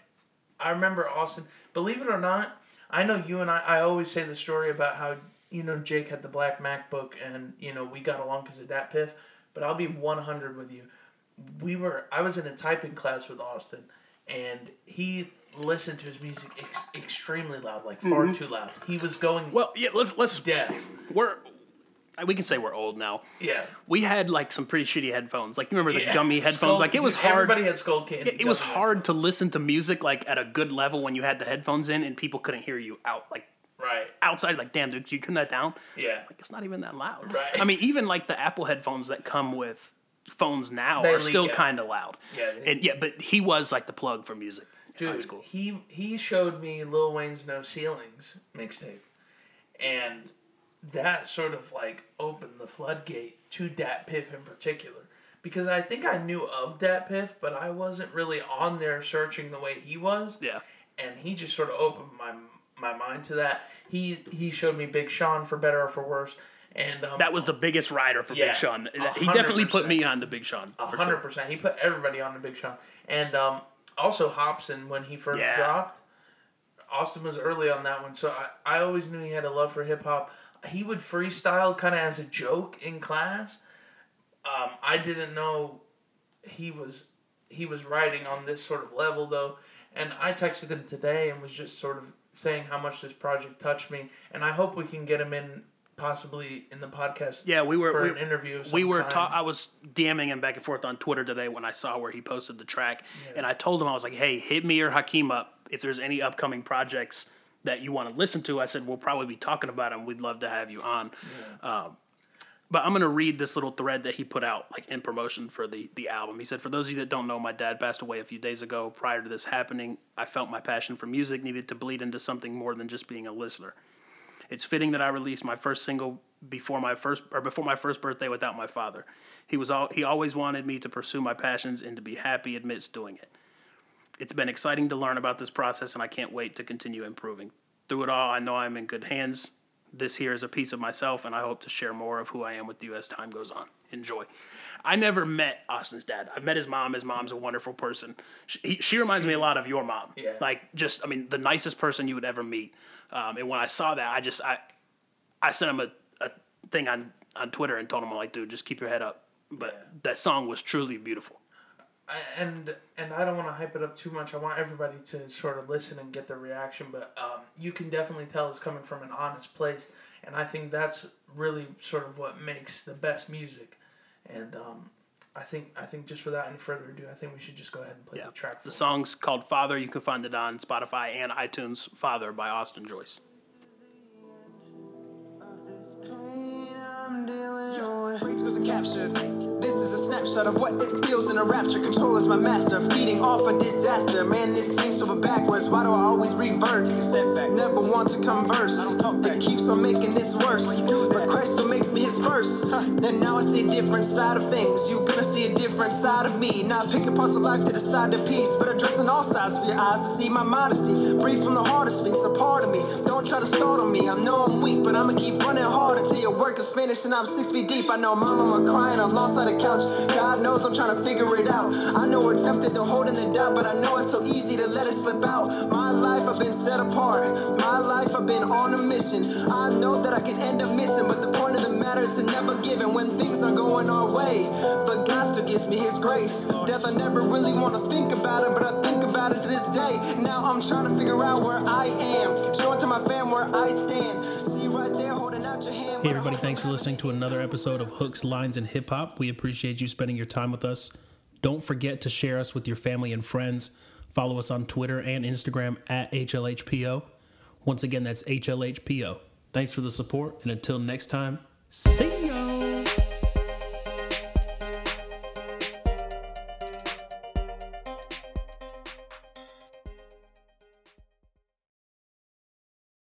I remember Austin. Believe it or not, I know you and I. I always say the story about how you know Jake had the black MacBook, and you know we got along because of Dat Piff. but I'll be 100 with you. We were I was in a typing class with Austin, and he listened to his music ex- extremely loud, like far too loud. He was going Mm-hmm. Well, yeah, let's let's deaf. we're we can say we're old now. Yeah. We had like some pretty shitty headphones. Like you remember the Yeah. gummy headphones? Skull- like it was dude, hard. Everybody had skull candy. it, it was gummy hard to listen to music like at a good level when you had the headphones in and people couldn't hear you out like Right. outside. Like damn, dude, can you turn that down? Yeah. Like it's not even that loud. Right. I mean, even like the Apple headphones that come with phones now They are leak still out. kind of loud. Yeah, they- And yeah, but he was like the plug for music in high Dude, school. he he showed me Lil Wayne's No Ceilings mixtape, and that sort of like opened the floodgate to Dat Piff in particular. Because I think I knew of Dat Piff, but I wasn't really on there searching the way he was. Yeah. and he just sort of opened my my mind to that. He he showed me Big Sean for better or for worse, and um, That was the biggest rider for Yeah, Big Sean. He definitely put me on to Big Sean. Hundred percent. He put everybody on the Big Sean, and um, also Hopsin when he first Yeah. dropped. Austin was early on that one, so I, I always knew he had a love for hip hop. He would freestyle kind of as a joke in class. Um, I didn't know he was he was writing on this sort of level though, and I texted him today and was just sort of saying how much this project touched me, and I hope we can get him in possibly in the podcast. Yeah, we were for we, an interview. We were ta- I was DMing him back and forth on Twitter today when I saw where he posted the track, and I told him I was like, "Hey, hit me or Hakeem up if there's any upcoming projects that you want to listen to." I said we'll probably be talking about them. We'd love to have you on. Um, but I'm gonna read this little thread that he put out, like in promotion for the the album. He said, "For those of you that don't know, my dad passed away a few days ago. Prior to this happening, I felt my passion for music needed to bleed into something more than just being a listener." It's fitting that I released my first single before my first or before my first birthday without my father. He was all he always wanted me to pursue my passions and to be happy amidst doing it. It's been exciting to learn about this process and I can't wait to continue improving. Through it all, I know I'm in good hands. This here is a piece of myself and I hope to share more of who I am with you as time goes on. Enjoy. I never met Austin's dad. I've met his mom. His mom's a wonderful person. She, he, she reminds me a lot of your mom. Yeah. Like just, I mean, the nicest person you would ever meet. Um, and when I saw that, I just, I, I sent him a, a thing on, on Twitter and told him, I'm like, dude, just keep your head up. But that song was truly beautiful. I- and and I don't want to hype it up too much. I want everybody to sort of listen and get the reaction, but um, you can definitely tell it's coming from an honest place, and I think that's really sort of what makes the best music. And um, I think I think just without any further ado, I think we should just go ahead and play Yeah. the track. The for song's called Father. You can find it on Spotify and iTunes. Father by Austin Joyce. Rage goes captured. This is a snapshot of what it feels in a rapture. Control is my master, feeding off a disaster. Man, this seems so backwards. Why do I always revert? Take a step back. Never want to converse. I don't talk back. It keeps on making this worse. But Christ still makes me his first. And now I see a different side of things. You're gonna see a different side of me. Not picking parts of life to decide the piece, but addressing all sides for your eyes to see my modesty. Breathes from the hardest feet. A part of me. Don't try to startle me. I know I'm weak, but I'ma keep running hard until your work is finished and I'm six feet deep. I know my mama crying, I'm lost on the couch. God knows I'm trying to figure it out. I know we're tempted to hold in the doubt, but I know it's so easy to let it slip out. My life, I've been set apart. My life, I've been on a mission. I know that I can end up missing, but the point of the matter is to never give in when things are going our way. But God still gives me His grace. Death, I never really want to think about it, but I think about it to this day. Now I'm trying to figure out where I am, showing to my fam where I stand. See right there, holding. Hey, everybody, thanks for listening to another episode of Hooks, Lines, and Hip Hop. We appreciate you spending your time with us. Don't forget to share us with your family and friends. Follow us on Twitter and Instagram at HLHPO. Once again, that's HLHPO. Thanks for the support, and until next time, see ya.